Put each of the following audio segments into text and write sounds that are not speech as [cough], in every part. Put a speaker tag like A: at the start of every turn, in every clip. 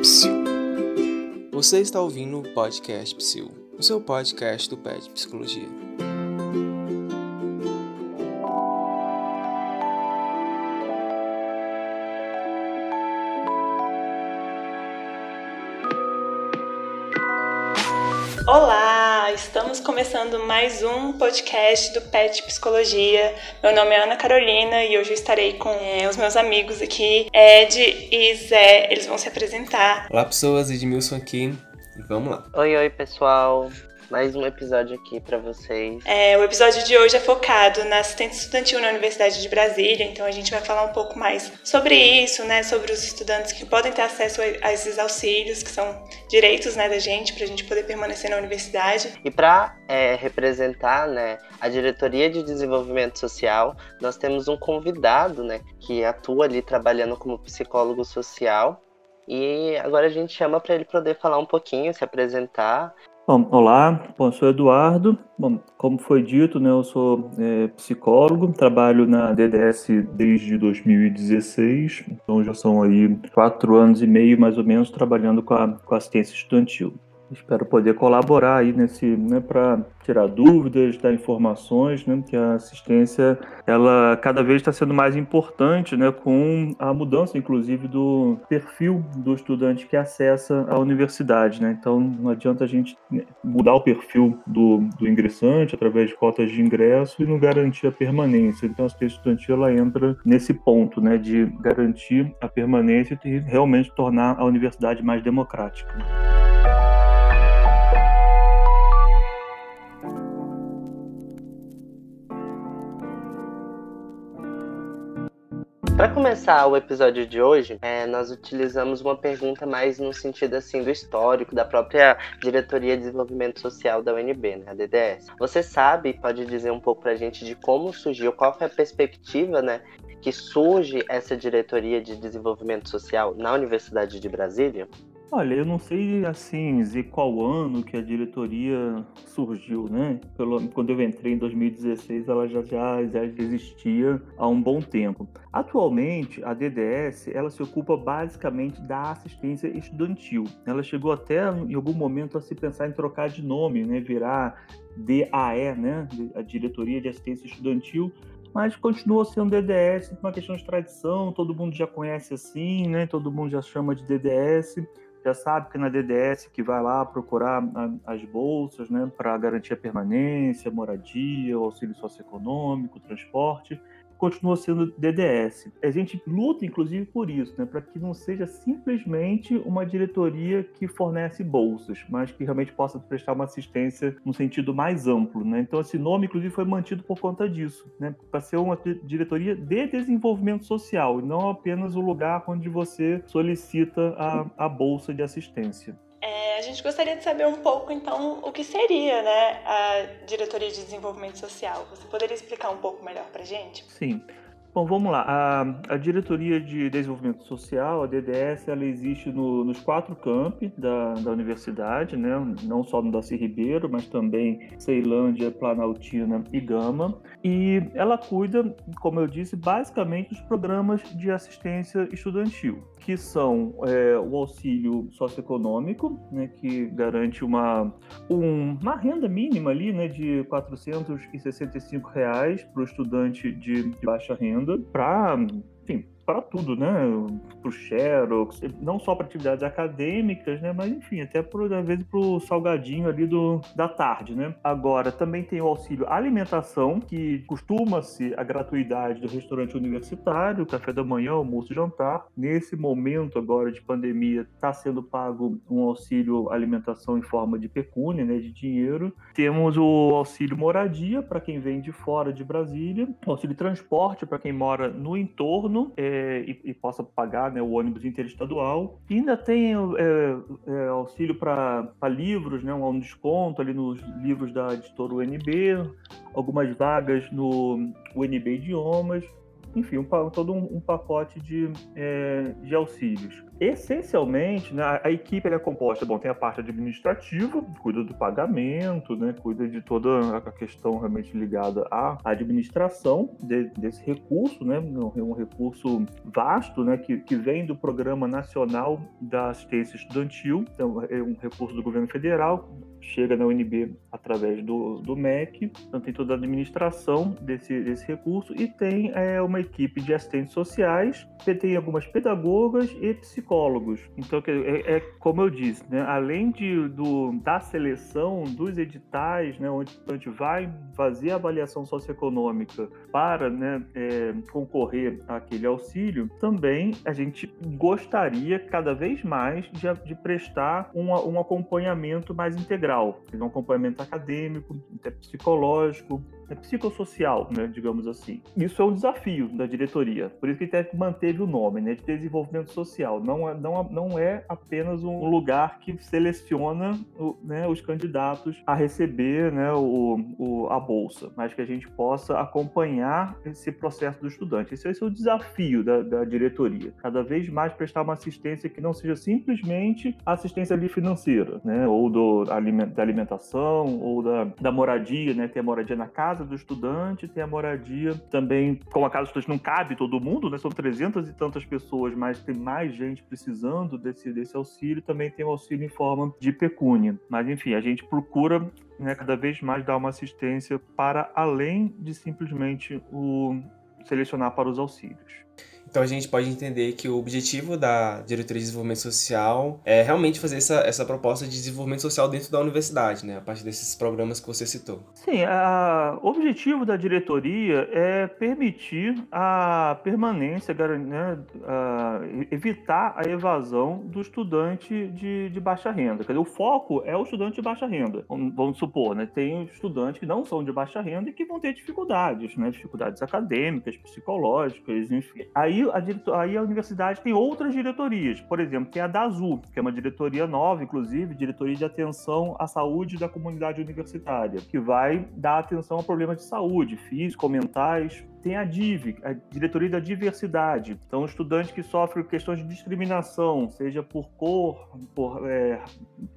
A: Psiu. Você está ouvindo o podcast Psiu, o seu podcast do PET Psicologia.
B: Começando mais um podcast do PET Psicologia. Meu nome é Ana Carolina e hoje eu estarei com é, os meus amigos aqui, Ed e Zé. Eles vão se apresentar.
A: Olá pessoas, Edmilson aqui vamos lá.
C: Oi, oi, pessoal. Mais um episódio aqui para vocês.
B: É, o episódio de hoje é focado na assistência estudantil na Universidade de Brasília, então a gente vai falar um pouco mais sobre isso, né, sobre os estudantes que podem ter acesso a esses auxílios, que são direitos, né, da gente, para a gente poder permanecer na universidade.
C: E para é, representar, né, a diretoria de desenvolvimento social, nós temos um convidado, né, que atua ali trabalhando como psicólogo social. E agora a gente chama para ele poder falar um pouquinho, se apresentar
D: Bom, olá, Bom, sou Eduardo. Bom, como foi dito, né, eu sou é, psicólogo, trabalho na DDS desde 2016, então já são aí quatro anos e meio mais ou menos trabalhando com a, com a assistência estudantil. Espero poder colaborar aí nesse, né, para tirar dúvidas, dar informações, né, que a assistência, ela cada vez está sendo mais importante, né, com a mudança, inclusive, do perfil do estudante que acessa a universidade, né. Então, não adianta a gente né, mudar o perfil do, do ingressante através de cotas de ingresso e não garantir a permanência. Então, a assistência estudantil, ela entra nesse ponto, né, de garantir a permanência e realmente tornar a universidade mais democrática.
C: Para começar o episódio de hoje, é, nós utilizamos uma pergunta mais no sentido assim do histórico da própria Diretoria de Desenvolvimento Social da UNB, né, a DDS. Você sabe, pode dizer um pouco para a gente de como surgiu, qual foi a perspectiva, né, que surge essa Diretoria de Desenvolvimento Social na Universidade de Brasília?
D: Olha, eu não sei assim dizer qual ano que a diretoria surgiu, né? Pelo, quando eu entrei em 2016, ela já, já, já existia há um bom tempo. Atualmente, a DDS ela se ocupa basicamente da assistência estudantil. Ela chegou até em algum momento a se pensar em trocar de nome, né? Virar DAE, né? A Diretoria de Assistência Estudantil, mas continua sendo DDS, uma questão de tradição, todo mundo já conhece assim, né? Todo mundo já chama de DDS já sabe que na DDS que vai lá procurar as bolsas, né, para garantir a permanência, moradia, auxílio socioeconômico, transporte, continua sendo DDS. A gente luta, inclusive, por isso, né, para que não seja simplesmente uma diretoria que fornece bolsas, mas que realmente possa prestar uma assistência no sentido mais amplo. Né? Então, esse nome, inclusive, foi mantido por conta disso, né, para ser uma diretoria de desenvolvimento social, e não apenas o lugar onde você solicita a, a bolsa de assistência.
B: É, a gente gostaria de saber um pouco, então, o que seria né, a Diretoria de Desenvolvimento Social. Você poderia explicar um pouco melhor para a gente?
D: Sim. Bom, vamos lá. A, a, Diretoria de Desenvolvimento Social, a DDS, ela existe no, nos quatro campi da, da universidade, né? não só no Daci Ribeiro, mas também Ceilândia, Planaltina e Gama. E ela cuida, como eu disse, basicamente dos programas de assistência estudantil, que são é, o auxílio socioeconômico, né, que garante uma, um, uma renda mínima ali, né, de 465 reais para o estudante de, de baixa renda, para, enfim, para tudo, né? Para o Xerox, não só para atividades acadêmicas, né? Mas enfim, até por às vezes para o salgadinho ali do, da tarde, né? Agora também tem o auxílio alimentação, que costuma-se a gratuidade do restaurante universitário, café da manhã, almoço e jantar. Nesse momento agora de pandemia, está sendo pago um auxílio alimentação em forma de pecúnia, né? De dinheiro. Temos o auxílio moradia para quem vem de fora de Brasília, auxílio transporte para quem mora no entorno. É, e, e, possa pagar né, o ônibus interestadual. E ainda tem é, é, auxílio para livros, né, um desconto ali nos livros da editora UNB, algumas vagas no UNB Idiomas. Enfim, um, todo um, um pacote de, é, de auxílios. Essencialmente, né, a, a equipe é composta, bom, tem a parte administrativa, cuida do pagamento, né, cuida de toda a questão realmente ligada à administração de, desse recurso, né, um recurso vasto, né, que, que vem do Programa Nacional da Assistência Estudantil, então é um recurso do governo federal, chega na UNB através do, do MEC, então tem toda a administração desse, desse recurso e tem é, uma equipe de assistentes sociais, que tem algumas pedagogas e psicólogos. Então, é, é como eu disse, né, além de, do, da seleção dos editais, né, onde a gente vai fazer a avaliação socioeconômica para né, é, concorrer àquele auxílio, também a gente gostaria cada vez mais de, de prestar um, um acompanhamento mais integral, um acompanhamento acadêmico, até psicológico, psicossocial, né, digamos assim. Isso é um desafio da diretoria, por isso que até manteve o nome, né, de desenvolvimento social. Não é, não, não é apenas um lugar que seleciona né, os candidatos a receber né, o, o, a bolsa, mas que a gente possa acompanhar esse processo do estudante. Esse, esse é o desafio da, da diretoria. Cada vez mais prestar uma assistência que não seja simplesmente assistência ali financeira, né, ou do, da alimentação, ou da, da moradia, né, ter a moradia na casa casa do estudante, tem a moradia também, como a casa do estudante não cabe todo mundo, né? São 300 e tantas pessoas, mas tem mais gente precisando desse, desse auxílio, também tem o auxílio em forma de pecúnia. Mas enfim, a gente procura né, cada vez mais dar uma assistência para além de simplesmente o selecionar para os auxílios.
A: Então a gente pode entender que o objetivo da Diretoria de Desenvolvimento Social é realmente fazer essa, essa proposta de desenvolvimento social dentro da universidade, né? A partir desses programas que você citou.
D: Sim, o objetivo da diretoria é permitir a permanência, né, a, evitar a evasão do estudante de, de baixa renda. Quer dizer, o foco é o estudante de baixa renda. Vamos supor, né? Tem estudantes que não são de baixa renda e que vão ter dificuldades, né? Dificuldades acadêmicas, psicológicas, enfim. Aí Aí a, aí a universidade tem outras diretorias, por exemplo, tem a da Azul, que é uma diretoria nova, inclusive, diretoria de atenção à saúde da comunidade universitária, que vai dar atenção a problemas de saúde, físico, mentais, tem a DIV, a Diretoria da Diversidade. Então, estudante que sofre questões de discriminação, seja por cor, por é,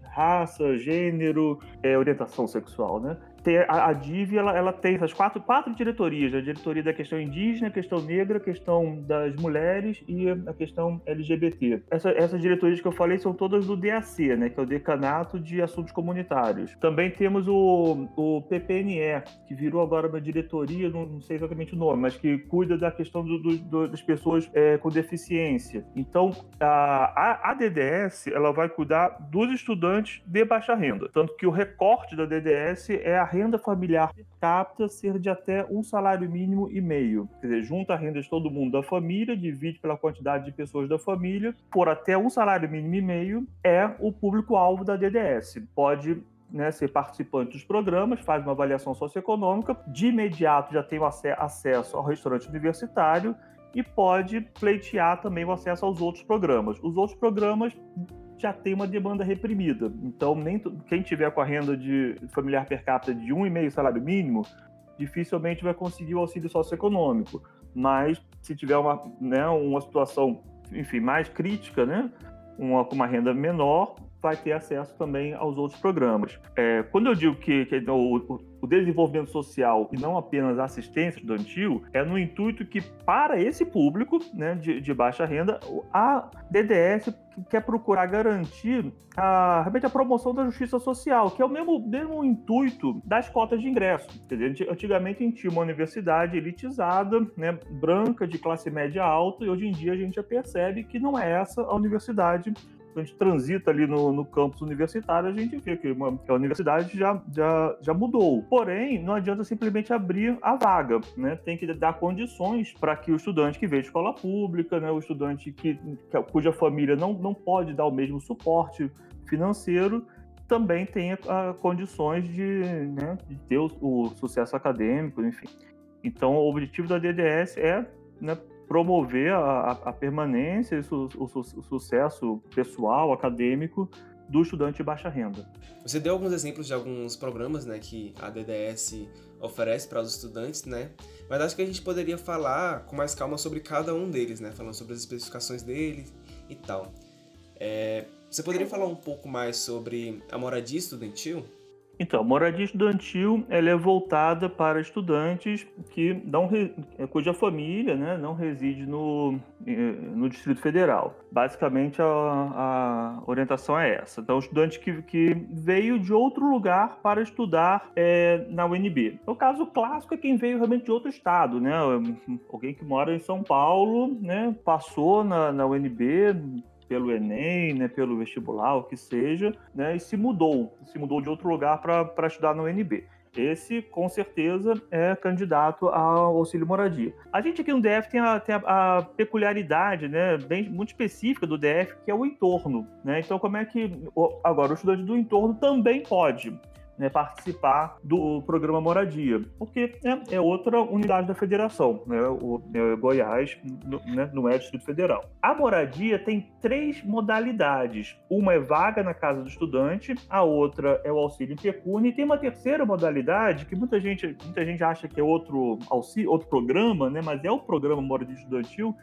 D: raça, gênero, é, orientação sexual, né? Ter a, a DIV ela, ela tem essas quatro, quatro diretorias: a diretoria da questão indígena, a questão negra, a questão das mulheres e a questão LGBT. Essa, essas diretorias que eu falei são todas do DAC, né, que é o Decanato de Assuntos Comunitários. Também temos o, o PPNE, que virou agora uma diretoria, não, não sei exatamente o nome, mas que cuida da questão do, do, do, das pessoas é, com deficiência. Então, a, a, a DDS ela vai cuidar dos estudantes de baixa renda, tanto que o recorte da DDS é a renda familiar per capita ser de até um salário mínimo e meio. Quer dizer, junta a renda de todo mundo da família, divide pela quantidade de pessoas da família, por até um salário mínimo e meio é o público-alvo da DDS. Pode né, ser participante dos programas, faz uma avaliação socioeconômica, de imediato já tem acesso ao restaurante universitário e pode pleitear também o acesso aos outros programas. Os outros programas já tem uma demanda reprimida. Então, nem quem tiver com a renda de familiar per capita de 1,5 salário mínimo, dificilmente vai conseguir o auxílio socioeconômico. Mas se tiver uma, né, uma situação, enfim, mais crítica, né, uma, com uma renda menor, vai ter acesso também aos outros programas. É, quando eu digo que, que o, o, desenvolvimento social e não apenas a assistência estudantil, é no intuito que, para esse público né, de, de baixa renda, a DDS quer procurar garantir a, realmente a promoção da justiça social, que é o mesmo, mesmo intuito das cotas de ingresso. Dizer, antigamente a gente tinha uma universidade elitizada, né, branca, de classe média alta, e hoje em dia a gente já percebe que não é essa a universidade a gente transita ali no, no campus universitário, a gente vê que, uma, que a universidade já, já, já mudou. Porém, não adianta simplesmente abrir a vaga, né? Tem que dar condições para que o estudante que veio de escola pública, né, o estudante que, que, cuja família não, não pode dar o mesmo suporte financeiro, também tenha uh, condições de, né, de ter o, o sucesso acadêmico, enfim. Então, o objetivo da DDS é né, promover a, a permanência e o, o, o, sucesso pessoal, acadêmico do estudante de baixa renda.
A: Você deu alguns exemplos de alguns programas né, que a DDS oferece para os estudantes, né? Mas acho que a gente poderia falar com mais calma sobre cada um deles, né? Falando sobre as especificações deles e tal. É, você poderia falar um pouco mais sobre a moradia estudantil?
D: Então, moradia estudantil ela é voltada para estudantes que não cuja família né, não reside no, eh, no Distrito Federal. Basicamente, a, a orientação é essa. Então, estudante que, que veio de outro lugar para estudar é, na UNB. O caso clássico é quem veio realmente de outro estado, né? Alguém que mora em São Paulo, né? Passou na, na UNB, pelo Enem, né, pelo vestibular, o que seja, né, e se mudou, se mudou de outro lugar para estudar no UNB. Esse, com certeza, é candidato ao auxílio moradia. A gente aqui no DF tem a, tem a, a peculiaridade, né, bem, muito específica do DF, que é o entorno. Né? Então, como é que. Agora, o estudante do entorno também pode né, participar do programa Moradia, porque é, é outra unidade da federação, né, o é, Goiás né, não é Distrito Federal. A moradia tem três modalidades: uma é vaga na casa do estudante, a outra é o auxílio pecúnia, e tem uma terceira modalidade que muita gente, muita gente acha que é outro auxílio, outro programa, né, mas é o programa Moradia Estudantil,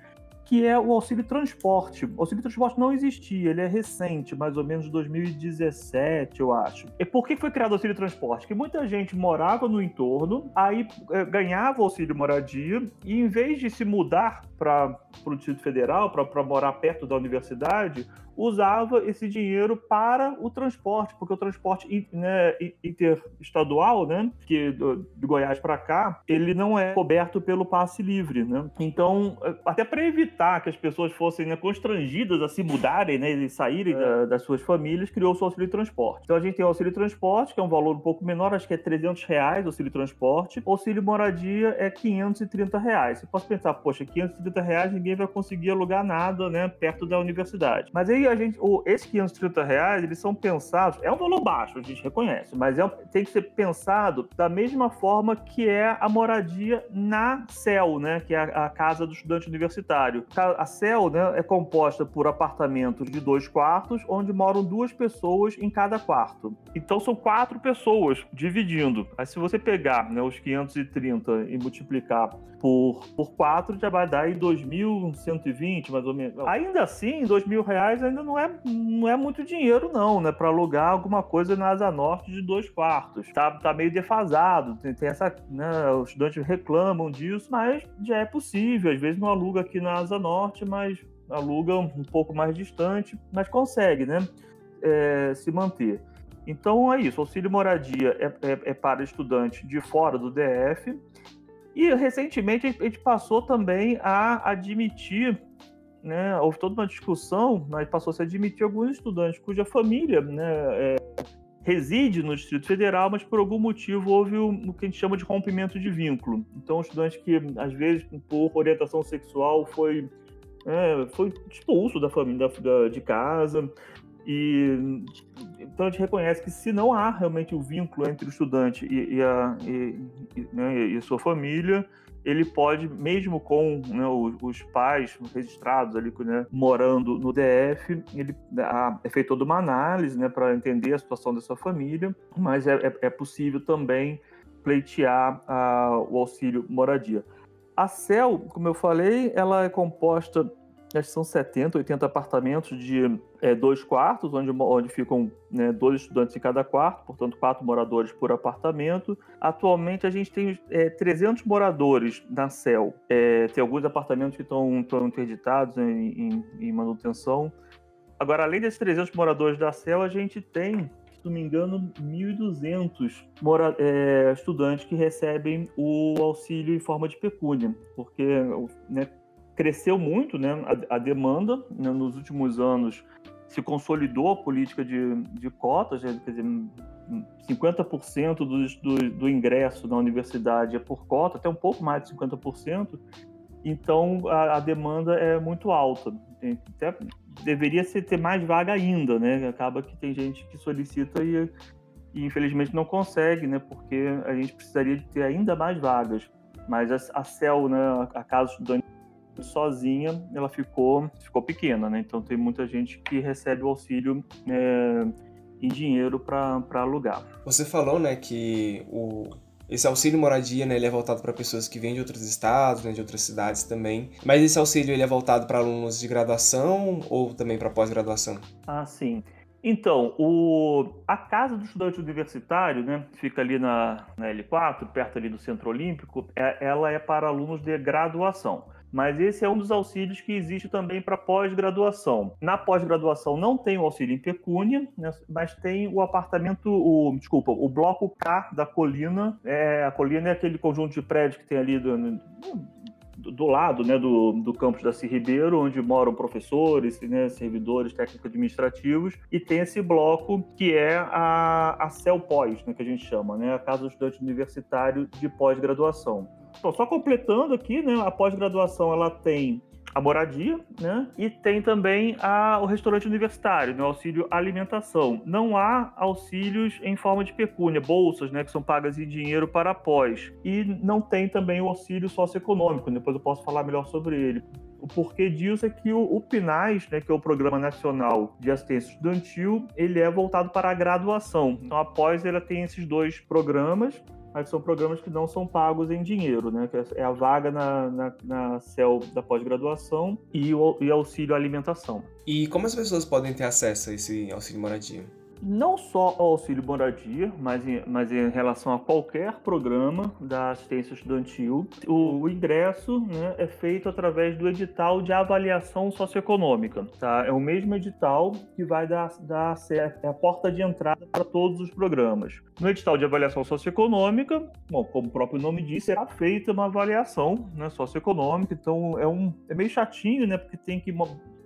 D: que é o auxílio transporte. O auxílio transporte não existia, ele é recente, mais ou menos 2017, eu acho. E por que foi criado o auxílio transporte? Que muita gente morava no entorno, aí é, ganhava o auxílio moradia, e em vez de se mudar para o Distrito Federal, para morar perto da universidade, usava esse dinheiro para o transporte, porque o transporte né, interestadual, né, que do Goiás para cá, ele não é coberto pelo passe livre, né? Então, até para evitar que as pessoas fossem né, constrangidas a se mudarem, né, e saírem é. da, das suas famílias, criou o auxílio transporte. Então a gente tem o auxílio transporte, que é um valor um pouco menor, acho que é 300 reais o auxílio transporte. O auxílio moradia é 530 reais. Você pode pensar, poxa, 530 reais ninguém vai conseguir alugar nada, né, perto da universidade. Mas aí a gente, o, esses 530 reais, eles são pensados, é um valor baixo, a gente reconhece, mas é, tem que ser pensado da mesma forma que é a moradia na CEL, né, que é a, a Casa do Estudante Universitário. A CEL, né, é composta por apartamentos de dois quartos, onde moram duas pessoas em cada quarto. Então são quatro pessoas dividindo. Aí se você pegar né, os 530 e multiplicar por, por 4, já vai dar aí 2.120, mais ou menos. Ainda assim, 2 mil reais ainda não é, não é muito dinheiro, não, né? Para alugar alguma coisa na Asa Norte de dois quartos. Tá, tá meio defasado. Tem, tem essa. Né, os estudantes reclamam disso, mas já é possível. Às vezes não aluga aqui na Asa Norte, mas aluga um pouco mais distante, mas consegue, né? É, se manter. Então é isso, auxílio moradia é, é, é, para estudante de fora do DF. E recentemente a gente passou também a admitir, né, houve toda uma discussão, mas passou a se admitir alguns estudantes cuja família né, é, reside no Distrito Federal, mas por algum motivo houve o, o, que a gente chama de rompimento de vínculo. Então, estudante que, às vezes, por orientação sexual, foi, é, foi expulso da família da, de casa, e então a gente reconhece que se não há realmente o vínculo entre o estudante e, e, a, e, né, e sua família, ele pode, mesmo com né, os, pais registrados ali, né, morando no DF, ele é feita toda uma análise né, para entender a situação dessa família, mas é, é, é possível também pleitear a, o auxílio moradia. A CEL, como eu falei, ela é composta acho que são 70, 80 apartamentos de é, dois quartos, onde, onde ficam né, dois estudantes em cada quarto, portanto, quatro moradores por apartamento. Atualmente, a gente tem é, 300 moradores na CEL. É, tem alguns apartamentos que estão interditados em, em, em, manutenção. Agora, além desses 300 moradores da CEL, a gente tem, se não me engano, 1.200 é, estudantes que recebem o auxílio em forma de pecúnia, porque né, cresceu muito né, a, a demanda né, nos últimos anos se consolidou a política de, de cotas, né, quer dizer, 50% do, do, do, ingresso na universidade é por cota, até um pouco mais de 50%, então a, a demanda é muito alta. Até deveria ser, ter mais vaga ainda, né? Acaba que tem gente que solicita e, e infelizmente não consegue, né? Porque a gente precisaria de ter ainda mais vagas. Mas a, a CEL, né, a Casa Estudante sozinha ela ficou, ficou pequena, né? Então tem muita gente que recebe o auxílio é, em dinheiro para alugar.
A: Você falou, né, que o, esse auxílio moradia, né, ele é voltado para pessoas que vêm de outros estados, né, de outras cidades também. Mas esse auxílio ele é voltado para alunos de graduação ou também para pós-graduação?
D: Ah, sim. Então, o, a casa do estudante universitário, né, fica ali na, na L4, perto ali do Centro Olímpico, é, ela é para alunos de graduação. Mas esse é um dos auxílios que existe também para pós-graduação. Na pós-graduação não tem o auxílio em pecúnia, né, mas tem o apartamento, o, desculpa, o bloco K da colina. É, a colina é aquele conjunto de prédios que tem ali do, do lado né, do, do campus da Ribeiro, onde moram professores, né, servidores técnicos administrativos, e tem esse bloco que é a, a CELPOS, né, que a gente chama, né, a Casa do Estudante Universitário de Pós-Graduação. Então, só completando aqui, né, a pós-graduação ela tem a moradia, né? E tem também a, o restaurante universitário, né? o auxílio alimentação. Não há auxílios em forma de pecúnia, bolsas, né? Que são pagas em dinheiro para após. E não tem também o auxílio socioeconômico. Depois eu posso falar melhor sobre ele. O porquê disso é que o, o PNAES, né, que é o Programa Nacional de Assistência Estudantil, ele é voltado para a graduação. Então, após ele tem esses dois programas, mas são programas que não são pagos em dinheiro, né? É a vaga na, na, na CEL da pós-graduação e o e auxílio alimentação.
A: E como as pessoas podem ter acesso a esse auxílio moradia?
D: Não só ao auxílio moradia, mas em, mas em relação a qualquer programa da assistência estudantil, o, o ingresso né, é feito através do edital de avaliação socioeconômica. Tá? É o mesmo edital que vai dar, dar é a porta de entrada para todos os programas. No edital de avaliação socioeconômica, bom, como o próprio nome diz, será feita uma avaliação né, socioeconômica, então é, um, é meio chatinho, né, porque tem que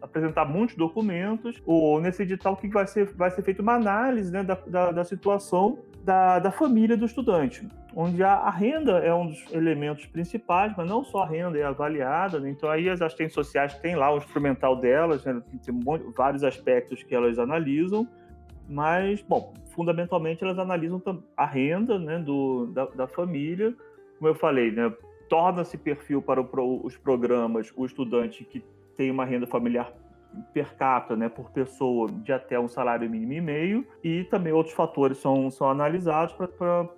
D: apresentar muitos documentos, ou nesse edital que vai ser, vai ser feita uma análise né, da, da, da, situação da, da família do estudante, onde a, renda é um dos elementos principais, mas não só a renda é avaliada, né? então aí as assistentes sociais têm lá o instrumental delas, né? tem vários aspectos que elas analisam, mas, bom, fundamentalmente elas analisam a renda né, do, da, da família, como eu falei, né, torna-se perfil para o, os programas o estudante que tem uma renda familiar per capita, né, por pessoa, de até um salário mínimo e meio, e também outros fatores são, são analisados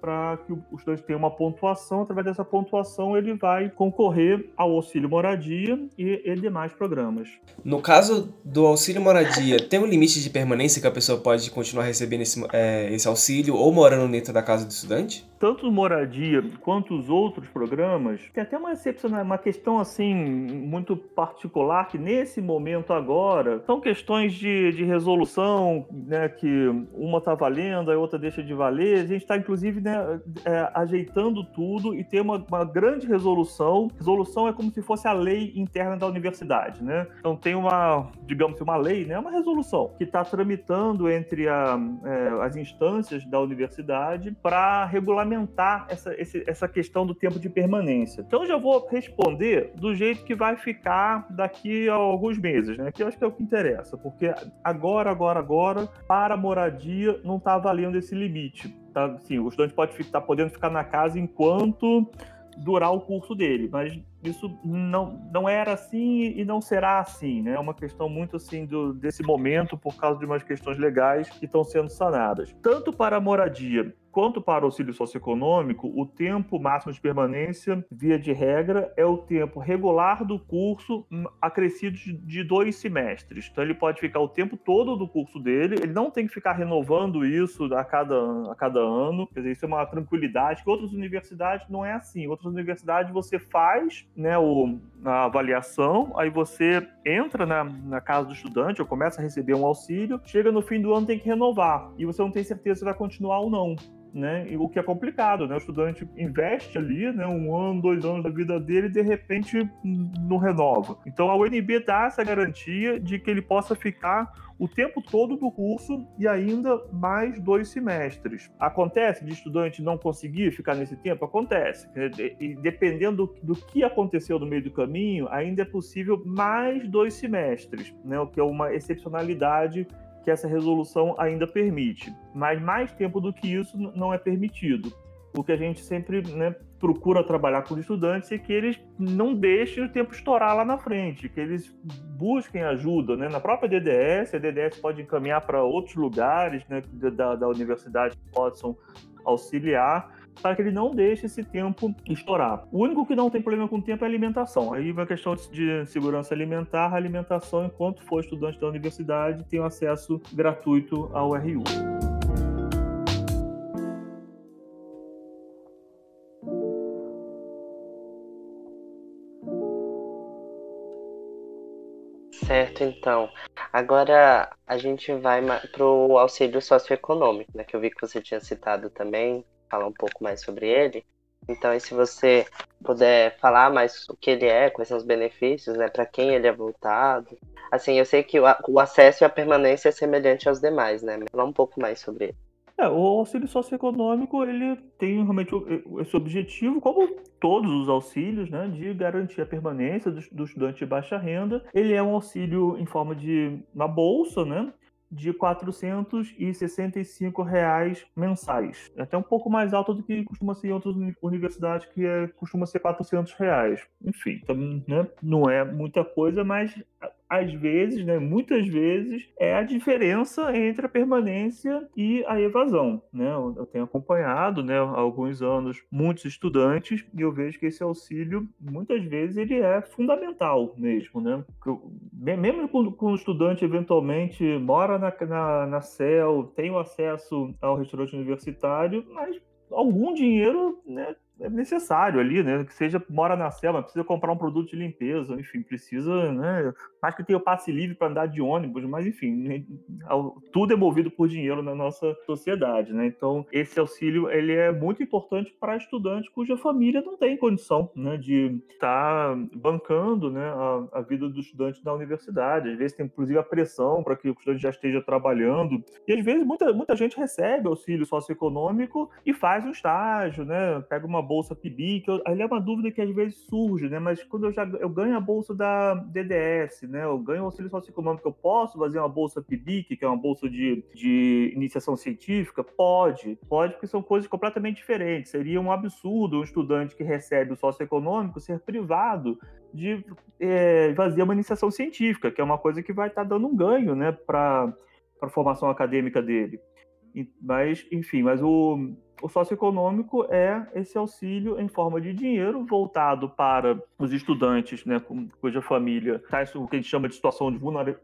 D: para que o estudante tenha uma pontuação. Através dessa pontuação, ele vai concorrer ao auxílio moradia e, e demais programas.
A: No caso do auxílio moradia, tem um limite de permanência que a pessoa pode continuar recebendo esse, é, esse auxílio ou morando dentro da casa do estudante?
D: Tanto moradia quanto os outros programas, tem até uma exceção, né, uma questão assim muito particular que nesse momento agora agora. São questões de, de resolução, né, que uma está valendo, a outra deixa de valer. A gente está, inclusive, né, é, ajeitando tudo e ter uma, uma, grande resolução. Resolução é como se fosse a lei interna da universidade, né? Então tem uma, digamos uma lei, né, uma resolução que está tramitando entre a, é, as instâncias da universidade para regulamentar essa, esse, essa questão do tempo de permanência. Então já vou responder do jeito que vai ficar daqui a alguns meses, né? Que eu acho que é o que interessa, porque agora, agora, agora, para moradia não está valendo esse limite. Tá? Sim, o estudante pode estar tá podendo ficar na casa enquanto durar o curso dele, mas isso não, não era assim e não será assim, né? É uma questão muito assim do, desse momento por causa de umas questões legais que estão sendo sanadas. Tanto para a moradia Quanto para o auxílio socioeconômico, o tempo máximo de permanência, via de regra, é o tempo regular do curso hum, acrescido de dois semestres. Então, ele pode ficar o tempo todo do curso dele, ele não tem que ficar renovando isso a cada, a cada ano. Quer dizer, isso é uma tranquilidade que outras universidades não é assim. Outras universidades você faz né, o, a avaliação, aí você entra na, na casa do estudante ou começa a receber um auxílio, chega no fim do ano tem que renovar e você não tem certeza se vai continuar ou não né? o que é complicado, né? O estudante investe ali, né? Um ano, dois anos da vida dele e de repente não renova. Então a UNB dá essa garantia de que ele possa ficar o tempo todo do curso e ainda mais dois semestres. Acontece de estudante não conseguir ficar nesse tempo? Acontece. E dependendo do, do que aconteceu no meio do caminho, ainda é possível mais dois semestres, né? o que é uma excepcionalidade que essa resolução ainda permite. Mas mais tempo do que isso não é permitido. o que a gente sempre né, procura trabalhar com os estudantes é que eles não deixem o tempo estourar lá na frente, que eles busquem ajuda. Né? Na própria DDS, a DDS pode encaminhar para outros lugares né, da, da universidade que possam auxiliar para que ele não deixe esse tempo estourar. O único que não tem problema com o tempo é a alimentação. Aí uma questão de segurança alimentar, a alimentação, enquanto for estudante da universidade, tem acesso gratuito ao RU.
C: Certo, então. Agora a gente vai para o auxílio socioeconômico, né, que eu vi que você tinha citado também, falar um pouco mais sobre ele. Então, se você puder falar mais o que ele é, quais são os benefícios, né, para quem ele é voltado. Assim, eu sei que o, acesso e a permanência é semelhante aos demais, né? Falar um pouco mais sobre ele.
D: É, o auxílio socioeconômico ele tem realmente esse objetivo, como todos os auxílios, né, de garantir a permanência do estudante de baixa renda. Ele é um auxílio em forma de uma bolsa, né, de 465 reais mensais. É até um pouco mais alto do que costuma ser em outras universidades, que é, costuma ser 400 reais. Enfim, então, né, não é muita coisa, mas às vezes, né, muitas vezes, é a diferença entre a permanência e a evasão. Né? Eu tenho acompanhado né, há alguns anos muitos estudantes e eu vejo que esse auxílio, muitas vezes, ele é fundamental mesmo. Né? Mesmo quando o estudante eventualmente mora na, na, na CEL, tem o acesso ao restaurante universitário, mas algum dinheiro né, é necessário ali, né? Que seja mora na selva, precisa comprar um produto de limpeza, enfim, precisa, né? Mais que tenha o passe livre para andar de ônibus, mas enfim, tudo é movido por dinheiro na nossa sociedade, né? Então, esse auxílio ele é muito importante para estudante cuja família não tem condição, né, de estar tá bancando, né, a, a vida do estudante na universidade. Às vezes tem inclusive a pressão para que o estudante já esteja trabalhando. E às vezes muita, muita gente recebe auxílio socioeconômico e faz um estágio, né? Pega uma bolsa PIBIC, aí é uma dúvida que às vezes surge, né? Mas quando eu já eu ganho a bolsa da DDS, né? Eu ganho o auxílio socioeconômico, eu posso fazer uma bolsa PIBIC, que é uma bolsa de, de iniciação científica? Pode, pode, porque são coisas completamente diferentes. Seria um absurdo um estudante que recebe o socioeconômico ser privado de é, fazer uma iniciação científica, que é uma coisa que vai estar tá dando um ganho, né, para a formação acadêmica dele. Mas, enfim, mas o, o socioeconômico é esse auxílio em forma de dinheiro voltado para os estudantes, né, cuja família está o que a gente chama de situação de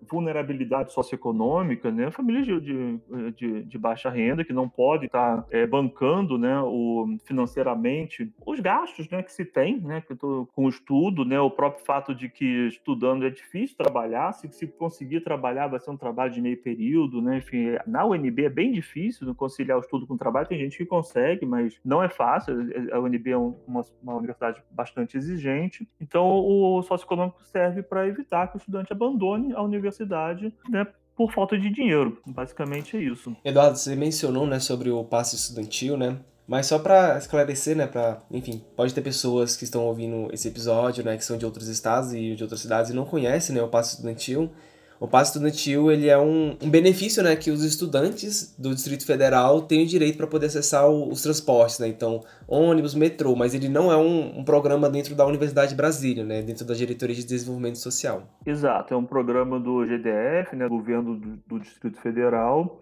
D: vulnerabilidade socioeconômica, né, famílias de, de, de baixa renda que não pode estar é, bancando, né, o, financeiramente os gastos, né, que se tem, né, com o estudo, né, o próprio fato de que estudando é difícil trabalhar, se, se conseguir trabalhar vai ser um trabalho de meio período, né, enfim, na UNB é bem difícil conciliar o estudo com o trabalho, tem gente que consegue, mas não é fácil. A UNB é uma, uma universidade bastante exigente. Então, o socioeconômico serve para evitar que o estudante abandone a universidade, né, por falta de dinheiro. Basicamente é isso.
A: Eduardo, você mencionou, né, sobre o passe estudantil, né? Mas só para esclarecer, né, para, enfim, pode ter pessoas que estão ouvindo esse episódio, né, que são de outros estados e de outras cidades e não conhecem, né, o passe estudantil. O passe estudantil ele é um, um benefício né, que os estudantes do Distrito Federal têm o direito para poder acessar o, os transportes, né? Então, ônibus, metrô, mas ele não é um, um, programa dentro da Universidade de Brasília, né? Dentro da Diretoria de Desenvolvimento Social.
D: Exato, é um programa do GDF, né, governo do, do Distrito Federal.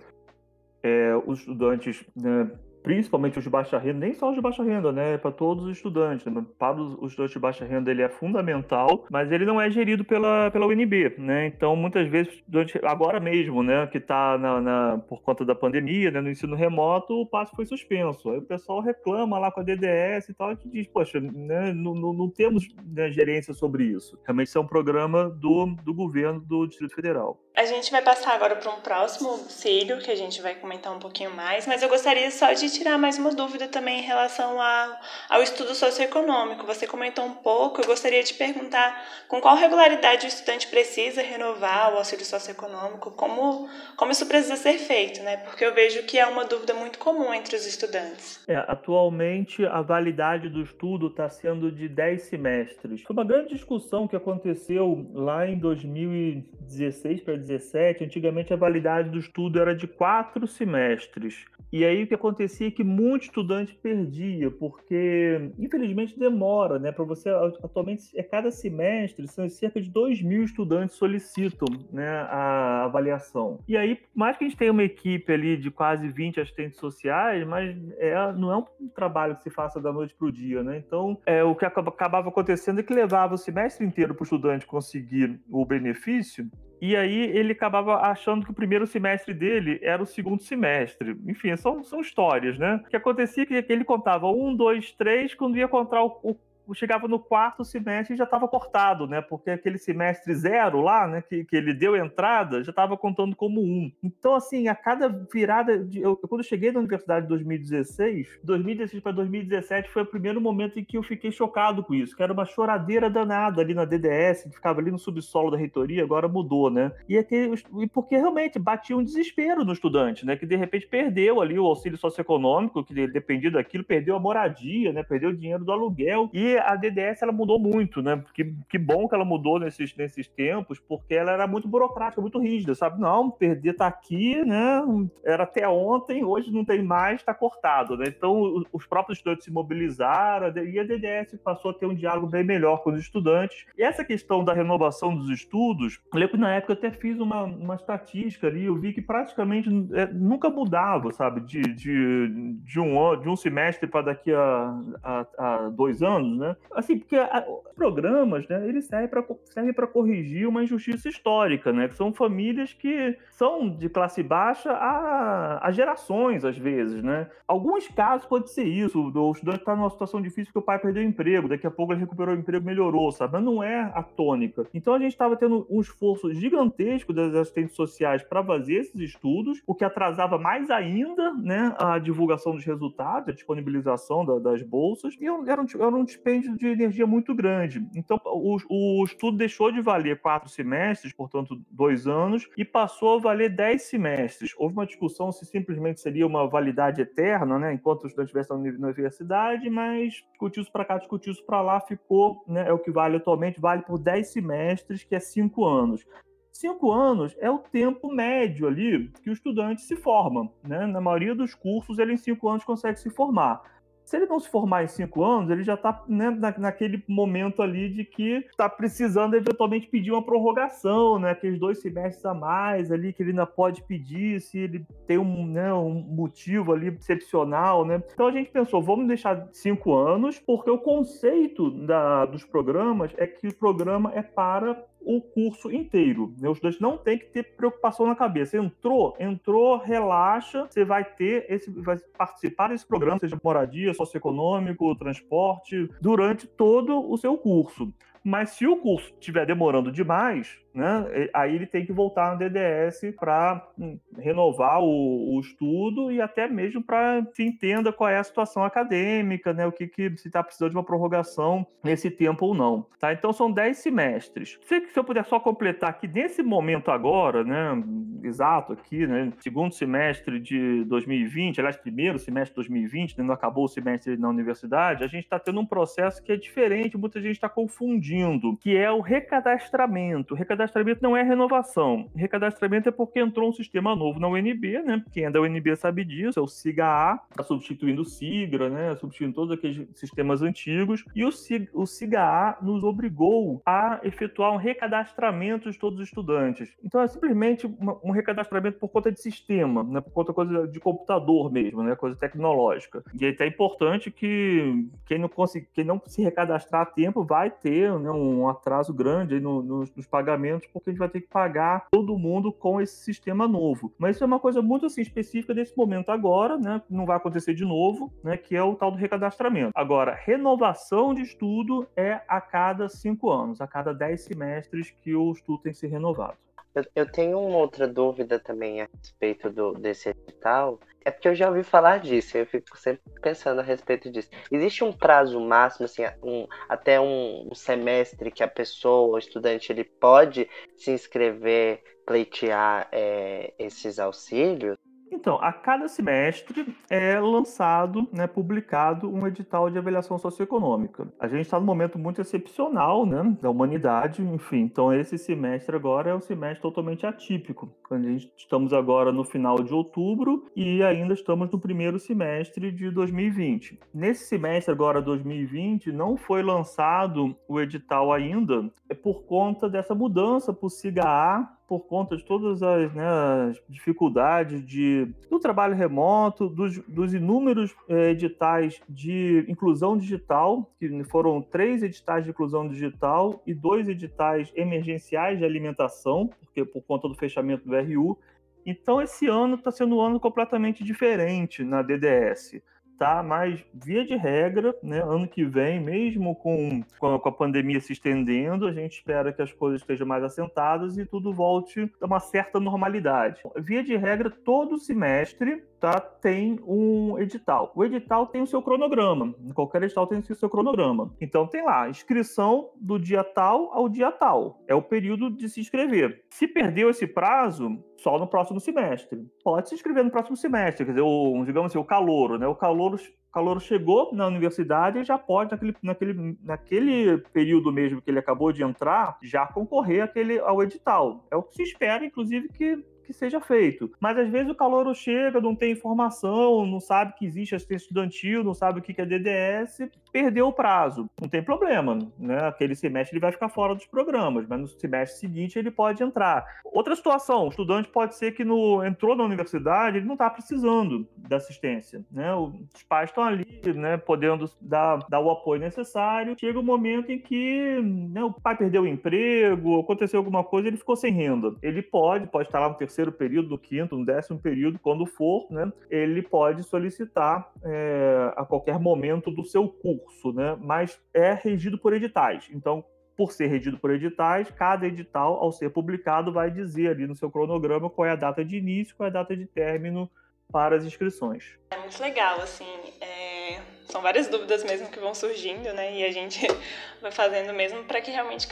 D: É, os estudantes né, principalmente os de baixa renda, nem só os de baixa renda, né? Para todos os estudantes. Né? Para os estudantes de baixa renda ele é fundamental, mas ele não é gerido pela, pela UNB, né? Então, muitas vezes, durante, agora mesmo, né, que está na, na, por conta da pandemia, né, no ensino remoto, o passe foi suspenso. Aí o pessoal reclama lá com a DDS e tal, e diz, poxa, né, não, não, não temos né, gerência sobre isso. Realmente isso é um programa do, do governo do Distrito Federal.
B: A gente vai passar agora para um próximo auxílio, que a gente vai comentar um pouquinho mais, mas eu gostaria só de tirar mais uma dúvida também em relação a, ao estudo socioeconômico. Você comentou um pouco, eu gostaria de perguntar com qual regularidade o estudante precisa renovar o auxílio socioeconômico, como, como isso precisa ser feito, né? Porque eu vejo que é uma dúvida muito comum entre os estudantes.
D: É, atualmente, a validade do estudo está sendo de 10 semestres. Foi uma grande discussão que aconteceu lá em 2016 para 2017. Antigamente, a validade do estudo era de 4 semestres. E aí o que acontecia é que muito estudante perdia, porque infelizmente demora, né? Para você, atualmente, é cada semestre, são cerca de 2 mil estudantes solicitam né, a avaliação. E aí, mais que a gente tenha uma equipe ali de quase 20 assistentes sociais, mas é, não é um trabalho que se faça da noite para o dia, né? Então, é, o que acabava acontecendo é que levava o semestre inteiro para o estudante conseguir o benefício, e aí ele acabava achando que o primeiro semestre dele era o segundo semestre. Enfim, são, são histórias, né? O que acontecia é que ele contava um, dois, três, quando ia contar o, o chegava no quarto semestre e já estava cortado, né? Porque aquele semestre zero lá, né, que, que ele deu entrada, já estava contando como um. Então, assim, a cada virada. De, eu, quando eu cheguei na universidade em 2016, 2016 para 2017 foi o primeiro momento em que eu fiquei chocado com isso, que era uma choradeira danada ali na DDS, que ficava ali no subsolo da reitoria, agora mudou, né? E, aquele, e porque realmente batia um desespero no estudante, né? Que de repente perdeu ali o auxílio socioeconômico, que dependia daquilo, perdeu a moradia, né? Perdeu o dinheiro do aluguel. E a DDS ela mudou muito, né? Que, que bom que ela mudou nesses, nesses tempos, porque ela era muito burocrática, muito rígida, sabe? Não, perder tá aqui, né? Era até ontem, hoje não tem mais, tá cortado, né? Então os próprios estudantes se mobilizaram e a DDS passou a ter um diálogo bem melhor com os estudantes. E essa questão da renovação dos estudos, eu lembro que na época eu até fiz uma, uma estatística ali, eu vi que praticamente é, nunca mudava, sabe? De, de, de, um, de um semestre para daqui a, a, a dois anos, né? Né? Assim, porque a, programas, né, eles servem para servem corrigir uma injustiça histórica, né? Que são famílias que são de classe baixa há, há gerações, às vezes, né? Alguns casos pode ser isso, o estudante está numa situação difícil porque o pai perdeu o emprego, daqui a pouco ele recuperou o emprego, melhorou, sabe? Mas não é a tônica. Então a gente estava tendo um esforço gigantesco das assistentes sociais para fazer esses estudos, o que atrasava mais ainda, né, a divulgação dos resultados, a disponibilização da, das bolsas, e era um, era um dispêndio de energia muito grande. Então, o, o estudo deixou de valer quatro semestres, portanto, dois anos, e passou a valer dez semestres. Houve uma discussão se simplesmente seria uma validade eterna, né, enquanto o estudante estivesse na universidade, mas discutiu isso para cá, discutiu isso para lá, ficou, né, é o que vale atualmente, vale por dez semestres, que é cinco anos cinco anos é o tempo médio ali que o estudante se forma. Né? Na maioria dos cursos, ele em cinco anos consegue se formar. Se ele não se formar em cinco anos, ele já está né, na, naquele momento ali de que está precisando eventualmente pedir uma prorrogação, né? Aqueles dois semestres a mais ali que ele ainda pode pedir, se ele tem um, né, um motivo ali excepcional, né? Então a gente pensou, vamos deixar cinco anos, porque o conceito da, dos programas é que o programa é para o curso inteiro. Né? O estudante não tem que ter preocupação na cabeça. Entrou, entrou, relaxa, você vai ter esse, vai participar desse programa, seja moradia, socioeconômico, transporte, durante todo o seu curso. Mas se o curso estiver demorando demais, né, aí ele tem que voltar no DDS para hum, renovar o, o, estudo e até mesmo para se entenda qual é a situação acadêmica, né, o que, que se está precisando de uma prorrogação nesse tempo ou não. Tá? Então são 10 semestres. Se, se eu puder só completar aqui, nesse momento agora, né, exato aqui, né, segundo semestre de 2020, aliás, primeiro semestre de 2020, né, não acabou o semestre na universidade, a gente está tendo um processo que é diferente, muita gente está confundindo que é o recadastramento. Recadastramento não é renovação. Recadastramento é porque entrou um sistema novo na UNB, né? Quem é da UNB sabe disso, é o SIGA-A, está substituindo o SIGRA, né? Substituindo todos aqueles sistemas antigos. E o, SIG, o SIGA-A nos obrigou a efetuar um recadastramento de todos os estudantes. Então é simplesmente um recadastramento por conta de sistema, né? Por conta coisa de computador mesmo, né? Coisa tecnológica. E é até importante que quem não, consegui, quem não se recadastrar a tempo vai ter né, um atraso grande no, nos, nos, pagamentos, porque a gente vai ter que pagar todo mundo com esse sistema novo. Mas isso é uma coisa muito assim, específica desse momento agora, né? Não vai acontecer de novo, né? Que é o tal do recadastramento. Agora, renovação de estudo é a cada cinco anos, a cada dez semestres que o estudo tem que ser renovado.
C: Eu, eu tenho uma outra dúvida também a respeito do, desse edital. É porque eu já ouvi falar disso, eu fico sempre pensando a respeito disso. Existe um prazo máximo, assim, um, até um, um semestre que a pessoa, o estudante, ele pode se inscrever, pleitear é, esses auxílios?
D: Então, a cada semestre é lançado, né, publicado um edital de avaliação socioeconômica. A gente está num momento muito excepcional, né, da humanidade, enfim. Então, esse semestre agora é um semestre totalmente atípico. Quando a gente estamos agora no final de outubro e ainda estamos no primeiro semestre de 2020. Nesse semestre agora 2020 não foi lançado o edital ainda, é por conta dessa mudança para o SIGA-A por conta de todas as, né, as dificuldades de, do trabalho remoto, dos, dos inúmeros é, editais de inclusão digital, que foram três editais de inclusão digital e dois editais emergenciais de alimentação, porque por conta do fechamento do RU. Então, esse ano está sendo um ano completamente diferente na DDS tá? Mas, via de regra, né, ano que vem, mesmo com, com a, com, a, pandemia se estendendo, a gente espera que as coisas estejam mais assentadas e tudo volte a uma certa normalidade. Via de regra, todo semestre tá, tem um edital. O edital tem o seu cronograma. Qualquer edital tem o seu cronograma. Então tem lá, inscrição do dia tal ao dia tal. É o período de se inscrever. Se perdeu esse prazo, só no próximo semestre. Pode se inscrever no próximo semestre, quer dizer, o, digamos assim, o calouro, né? O calouro o calouro chegou na universidade e já pode, naquele, naquele, naquele período mesmo que ele acabou de entrar, já concorrer àquele, ao edital. É o que se espera, inclusive, que que seja feito. Mas às vezes o calouro chega, não tem informação, não sabe que existe assistência estudantil, não sabe o que é DDS, perdeu o prazo. Não tem problema, né? Aquele semestre ele vai ficar fora dos programas, mas no semestre seguinte ele pode entrar. Outra situação, o estudante pode ser que no, entrou na universidade, ele não está precisando da assistência, né? Os pais estão ali, né, podendo dar, dar o apoio necessário. Chega um momento em que né, o pai perdeu o emprego, aconteceu alguma coisa, ele ficou sem renda. Ele pode, pode estar lá no terceiro terceiro período, do quinto, no décimo período, quando for, né, ele pode solicitar é, a qualquer momento do seu curso, né, mas é regido por editais. Então, por ser regido por editais, cada edital, ao ser publicado, vai dizer ali no seu cronograma qual é a data de início, qual é a data de término para as inscrições.
B: É muito legal, assim, é... são várias dúvidas mesmo que vão surgindo, né, e a gente [laughs] vai fazendo mesmo para que realmente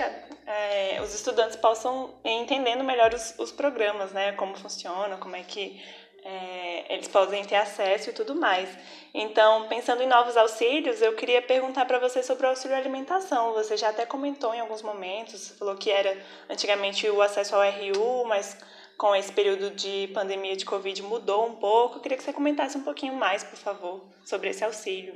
B: é, os estudantes possam ir entendendo melhor os, os programas, né, como funciona, como é que é, eles podem ter acesso e tudo mais. Então, pensando em novos auxílios, eu queria perguntar para você sobre o auxílio alimentação. Você já até comentou em alguns momentos, falou que era antigamente o acesso ao RU, mas com esse período de pandemia de Covid mudou um pouco. Eu queria que você comentasse um pouquinho mais, por favor, sobre esse auxílio.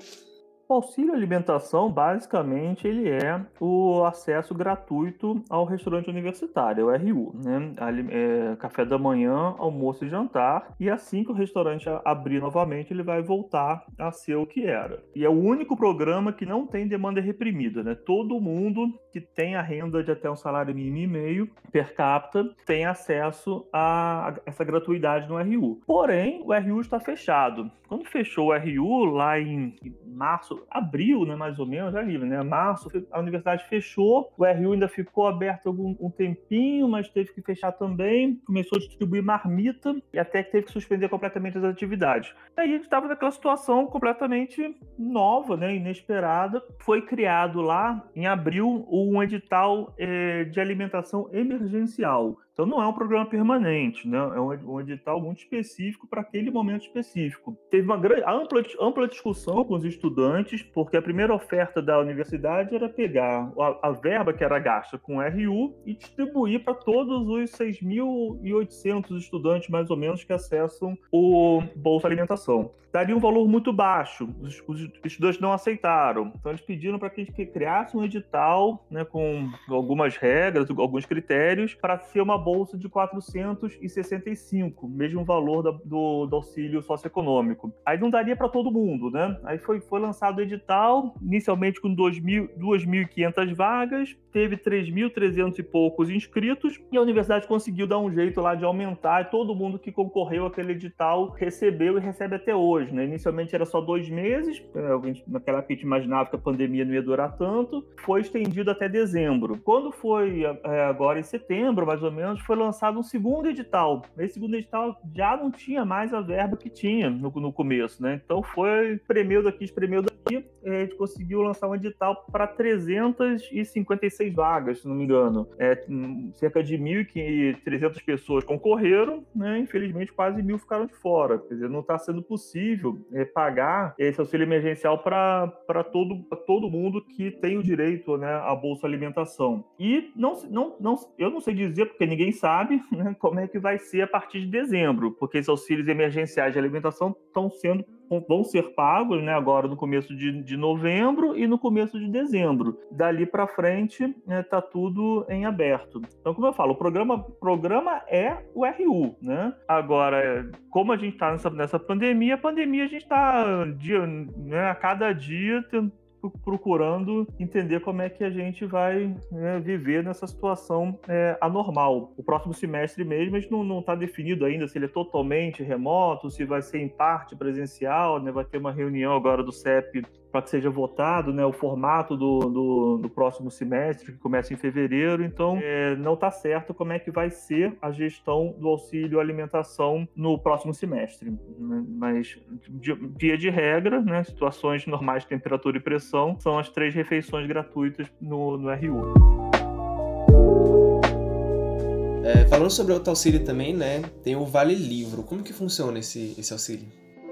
D: O auxílio alimentação, basicamente, ele é o acesso gratuito ao restaurante universitário, o RU, né? É, café da manhã, almoço e jantar. E assim que o restaurante abrir novamente, ele vai voltar a ser o que era. E é o único programa que não tem demanda reprimida, né? Todo mundo que tem a renda de até um salário mínimo e meio per capita tem acesso a essa gratuidade no RU. Porém, o RU está fechado. Quando fechou o RU lá em março, abril, né, mais ou menos, é livre, né? Março, a universidade fechou, o RU ainda ficou aberto algum um tempinho, mas teve que fechar também, começou a distribuir marmita e até que teve que suspender completamente as atividades. Aí a gente estava naquela situação completamente nova, né, inesperada. Foi criado lá em abril um edital eh, de alimentação emergencial. Então não é um programa permanente, né? é um, edital muito específico para aquele momento específico. Teve uma grande, ampla, ampla discussão com os estudantes, porque a primeira oferta da universidade era pegar a, a verba que era gasta com RU e distribuir para todos os 6.800 estudantes, mais ou menos, que acessam o Bolsa Alimentação. Daria um valor muito baixo, os, os estudantes não aceitaram. Então eles pediram para que a gente criasse um edital né, com algumas regras, alguns critérios, para ser uma bolsa de 465, mesmo valor da, do, do, auxílio socioeconômico. Aí não daria para todo mundo, né? Aí foi, foi lançado o edital, inicialmente com 2.500 vagas, teve 3.300 e poucos inscritos, e a universidade conseguiu dar um jeito lá de aumentar, e todo mundo que concorreu àquele edital recebeu e recebe até hoje, né? Inicialmente era só dois meses, é, naquela época a gente imaginava que a pandemia não ia durar tanto, foi estendido até dezembro. Quando foi é, agora em setembro, mais ou menos, anos, foi lançado um segundo edital. Esse segundo edital já não tinha mais a verba que tinha no, no começo, né? Então foi espremeu daqui, espremeu daqui, a gente conseguiu lançar um edital para 356 vagas, se não me engano. É, hum, cerca de 1.300 pessoas concorreram, né? infelizmente quase mil ficaram de fora. Quer dizer, não está sendo possível é, pagar esse auxílio emergencial para todo, todo mundo que tem o direito né, à Bolsa Alimentação. E não, não, não, eu não sei dizer, porque ninguém sabe [laughs] né, como é que vai ser a partir de dezembro, porque esses auxílios emergenciais de alimentação estão sendo vão ser pagos né, agora no começo de, de novembro e no começo de dezembro. Dali para frente está né, tá tudo em aberto. Então, como eu falo, o programa, programa é o RU. Né? Agora, como a gente está nessa, nessa pandemia, a pandemia a gente está né, a cada dia procurando entender como é que a gente vai né, viver nessa situação é, anormal. O próximo semestre mesmo a gente não está definido ainda se ele é totalmente remoto, se vai ser em parte presencial, né, vai ter uma reunião agora do CEP para que seja votado né, o formato do, do, do, próximo semestre, que começa em fevereiro. Então, é, não está certo como é que vai ser a gestão do auxílio alimentação no próximo semestre. Mas, dia de regra, né, situações normais de temperatura e pressão, são as três refeições gratuitas no, no RU.
A: É, falando sobre o auxílio também, né, tem o Vale Livro. Como que funciona esse, esse auxílio?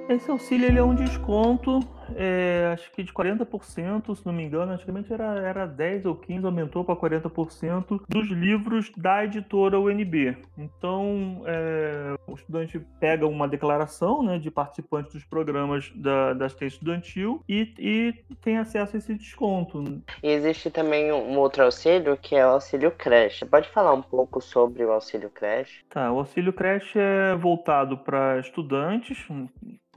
D: Esse auxílio ele é um desconto é, acho que de 40%, se não me engano, antigamente era, era 10 ou 15, aumentou para 40% dos livros da editora UNB. Então, é, o estudante pega uma declaração né, de participante dos programas da, da assistência estudantil e, e tem acesso a esse desconto.
C: E existe também um outro auxílio que é o auxílio creche. Pode falar um pouco sobre o auxílio creche?
D: Tá, o auxílio creche é voltado para estudantes,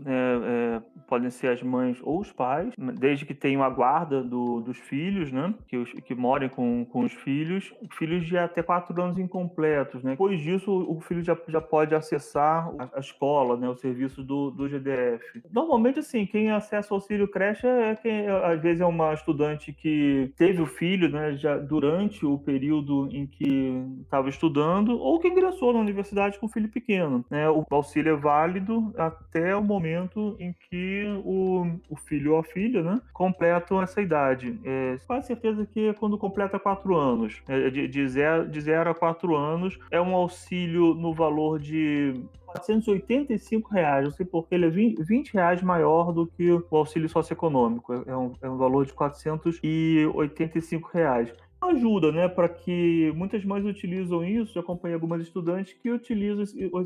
D: é, é, podem ser as mães ou os pais, desde que tenham a guarda do, dos filhos, né? Que, os, que morem com, com os filhos, filhos de até quatro anos incompletos, né? Depois disso, o filho já, já pode acessar a, a escola, né? O serviço do, do GDF. Normalmente, assim, quem acessa o auxílio creche é quem, às vezes, é uma estudante que teve o filho, né? Já durante o período em que estava estudando, ou que ingressou na universidade com o filho pequeno, né? O auxílio é válido até o momento em que o, o filho ou a filha, né, completam essa idade. É, quase certeza que é quando completa quatro anos, é, de, de, zero, de zero a quatro anos, é um auxílio no valor de 485 reais, não sei porque ele é 20, 20 reais maior do que o auxílio socioeconômico, é um, é um valor de 485 reais ajuda, né, para que muitas mães utilizam isso. Já acompanhei algumas estudantes que utilizam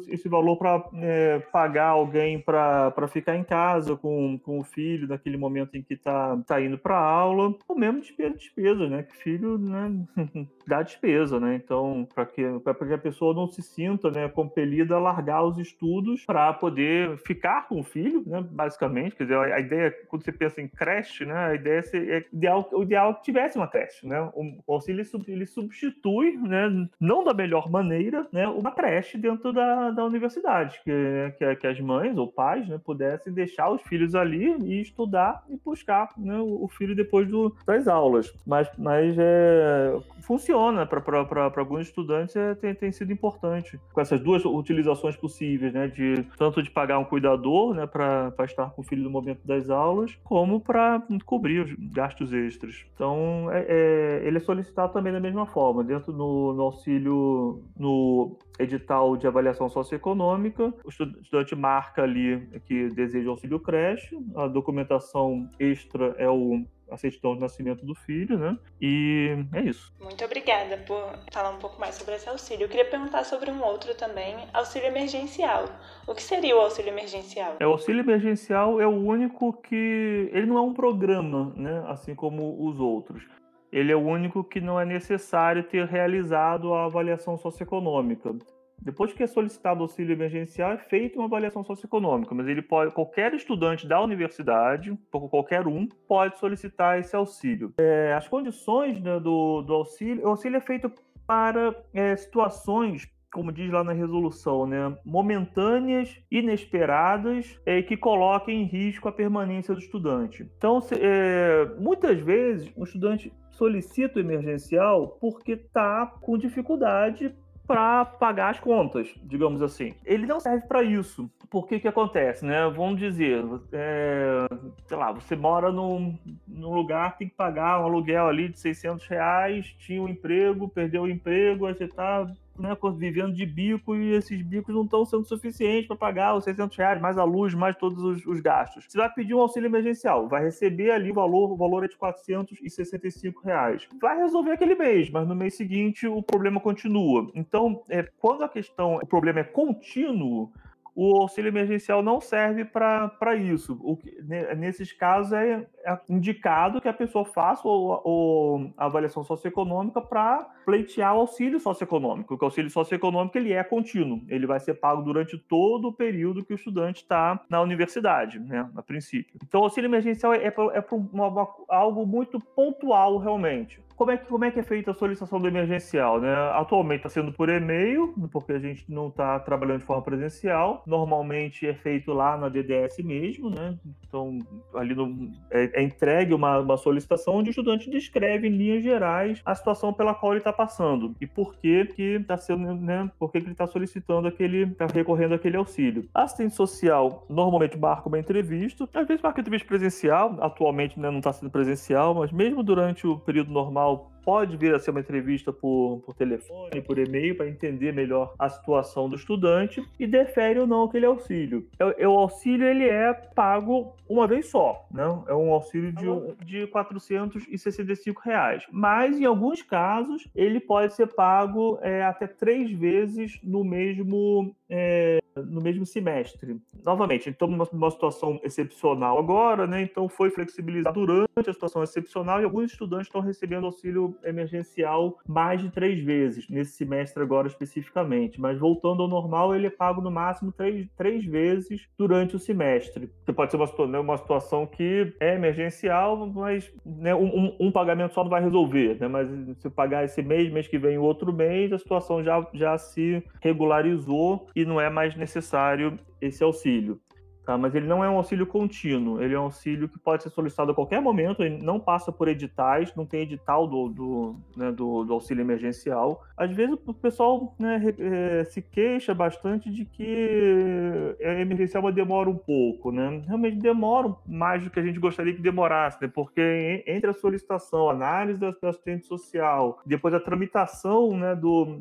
D: esse, valor para é, pagar alguém para ficar em casa com, com o filho naquele momento em que está tá indo para aula, ou mesmo despesa, despesa, né, que filho, né, [laughs] dá despesa, né. Então, para que, que a pessoa não se sinta, né, compelida a largar os estudos para poder ficar com o filho, né, basicamente. Quer dizer, a, ideia quando você pensa em creche, né, a ideia é, é ideal, o ideal é que tivesse uma creche, né. Um, o auxílio ele substitui, né, não da melhor maneira, né, uma creche dentro da, da universidade, que, que, que as mães ou pais né, pudessem deixar os filhos ali e estudar e buscar né, o, filho depois do, das aulas. Mas, mas é, funciona para alguns estudantes, é, tem, tem sido importante. Com essas duas utilizações possíveis, né, de tanto de pagar um cuidador né, para estar com o filho no momento das aulas, como para cobrir os gastos extras. Então, é, é, ele é solicitado também da mesma forma, dentro do no auxílio, no edital de avaliação socioeconômica, o estudante marca ali que deseja auxílio creche, a documentação extra é o a certidão de nascimento do filho, né? E é isso.
B: Muito obrigada por falar um pouco mais sobre esse auxílio. Eu queria perguntar sobre um outro também, auxílio emergencial. O que seria o auxílio emergencial?
D: É, o auxílio emergencial é o único que ele não é um programa, né? Assim como os outros ele é o único que não é necessário ter realizado a avaliação socioeconômica. Depois que é solicitado auxílio emergencial, é feita uma avaliação socioeconômica, mas ele pode, qualquer estudante da universidade, qualquer um, pode solicitar esse auxílio. É, as condições né, do, do auxílio, o auxílio é feito para é, situações como diz lá na resolução, né, momentâneas, inesperadas é, que coloquem em risco a permanência do estudante. Então, se, é, muitas vezes, o estudante solicita o emergencial porque está com dificuldade para pagar as contas, digamos assim. Ele não serve para isso. Por que que acontece, né? Vamos dizer, é, sei lá, você mora num, num lugar, tem que pagar um aluguel ali de 600 reais, tinha um emprego, perdeu o emprego, aí você tá né, vivendo de bico e esses bicos não estão sendo suficientes para pagar os 600 reais, mais a luz, mais todos os, os, gastos. Você vai pedir um auxílio emergencial, vai receber ali o valor, o valor é de 465 reais. Vai resolver aquele mês, mas no mês seguinte o problema continua. Então, é, quando a questão, o problema é contínuo, o auxílio emergencial não serve para isso. O que, nesses casos, é, é, indicado que a pessoa faça o, o, a avaliação socioeconômica para pleitear o auxílio socioeconômico. Porque o auxílio socioeconômico ele é contínuo, ele vai ser pago durante todo o período que o estudante está na universidade, né, a princípio. Então, o auxílio emergencial é, é é algo muito pontual, realmente como é, que, como é que é feita a solicitação do emergencial? Né? Atualmente está sendo por e-mail, porque a gente não está trabalhando de forma presencial. Normalmente é feito lá na DDS mesmo, né? Então, ali no, é, é, entregue uma, uma, solicitação onde o estudante descreve em linhas gerais a situação pela qual ele está passando e por que está sendo, né? Por que ele está solicitando aquele, está recorrendo aquele auxílio. A assistente social normalmente marca uma entrevista, às vezes marca entrevista presencial, atualmente né, não está sendo presencial, mas mesmo durante o período normal how pode vir a ser uma entrevista por, por telefone, por e-mail, para entender melhor a situação do estudante e defere ou não aquele auxílio. O, é, é, o auxílio ele é pago uma vez só, né? é um auxílio de, de 465 reais. Mas, em alguns casos, ele pode ser pago é, até três vezes no mesmo é, no mesmo semestre. Novamente, então numa, numa situação excepcional agora, né? Então foi flexibilizado durante a situação excepcional e alguns estudantes estão recebendo auxílio emergencial mais de três vezes nesse semestre agora especificamente. Mas voltando ao normal, ele é pago no máximo três, três vezes durante o semestre. Que pode ser uma, né, uma situação que é emergencial, mas né, um, um, pagamento só não vai resolver, né? Mas se pagar esse mês, mês que vem, o outro mês, a situação já, já se regularizou e não é mais necessário esse auxílio. Tá? Mas ele não é um auxílio contínuo, ele é um auxílio que pode ser solicitado a qualquer momento, ele não passa por editais, não tem edital do, do, né, do, do auxílio emergencial. Às vezes o pessoal né, é, se queixa bastante de que a emergencial demora um pouco, né? Realmente demora mais do que a gente gostaria que demorasse, né? porque entre a solicitação, a análise da assistente social, depois a tramitação né, do,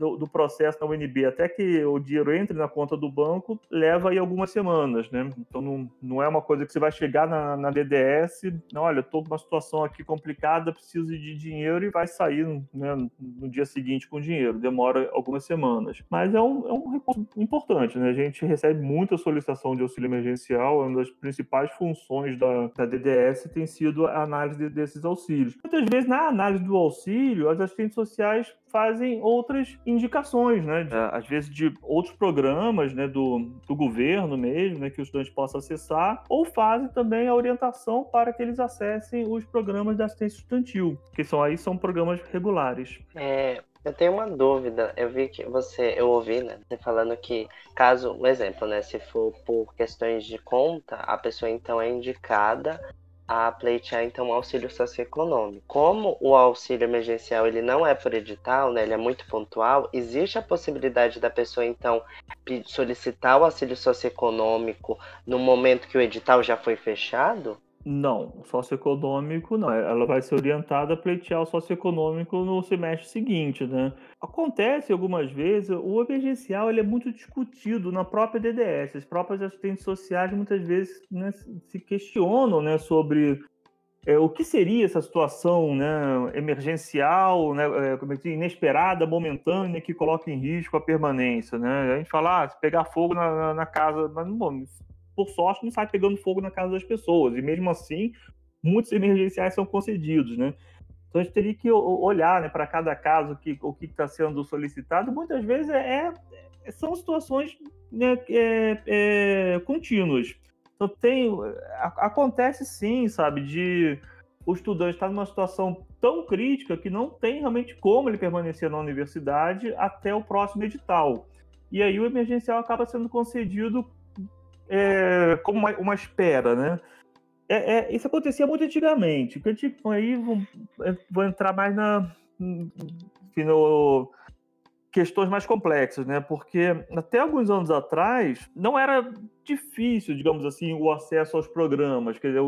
D: do, do, processo da UNB até que o dinheiro entre na conta do banco leva aí algumas semanas, né? Então não, não é uma coisa que você vai chegar na, na DDS, não, olha, estou numa situação aqui complicada, preciso de dinheiro e vai sair né, no dia seguinte com dinheiro. Demora algumas semanas. Mas é um, é um recurso importante, né? A gente recebe muita solicitação de auxílio emergencial, é uma das principais funções da, da DDS tem sido a análise desses auxílios. Muitas vezes, na análise do auxílio, as assistentes sociais fazem outras indicações, né? De, às vezes de outros programas, né? Do, do governo mesmo, né? Que o estudante possa acessar, ou fazem também a orientação para que eles acessem os programas da assistência estudantil, que são aí são programas regulares.
C: É, eu tenho uma dúvida. Eu vi que você, eu ouvi, né, você falando que caso, um exemplo, né, se for por questões de conta, a pessoa então é indicada a pleitear então o auxílio socioeconômico. Como o auxílio emergencial ele não é por edital, né, ele é muito pontual, existe a possibilidade da pessoa então solicitar o auxílio socioeconômico no momento que o edital já foi fechado?
D: Não, socioeconômico não. Ela vai ser orientada a pleitear o socioeconômico no semestre seguinte, né? Acontece algumas vezes, o emergencial ele é muito discutido na própria DDS. As próprias assistentes sociais muitas vezes né, se questionam né, sobre é, o que seria essa situação né, emergencial, né, é, como é inesperada, momentânea, que coloca em risco a permanência. Né? A gente fala, ah, se pegar fogo na, na, na casa, mas bom, por sorte, não sai pegando fogo na casa das pessoas. E mesmo assim, muitos emergenciais são concedidos, né? Então a gente teria que olhar né, para cada caso que, o que está sendo solicitado. Muitas vezes é, é são situações né, é, é, contínuas. Então tem, acontece sim, sabe, de o estudante estar tá numa situação tão crítica que não tem realmente como ele permanecer na universidade até o próximo edital. E aí o emergencial acaba sendo concedido é, como uma, uma, espera, né? É, é, isso acontecia muito antigamente. Que tipo, aí vou, é, vou, entrar mais na no, questões mais complexas, né? Porque até alguns anos atrás não era difícil, digamos assim, o acesso aos programas. Quer dizer,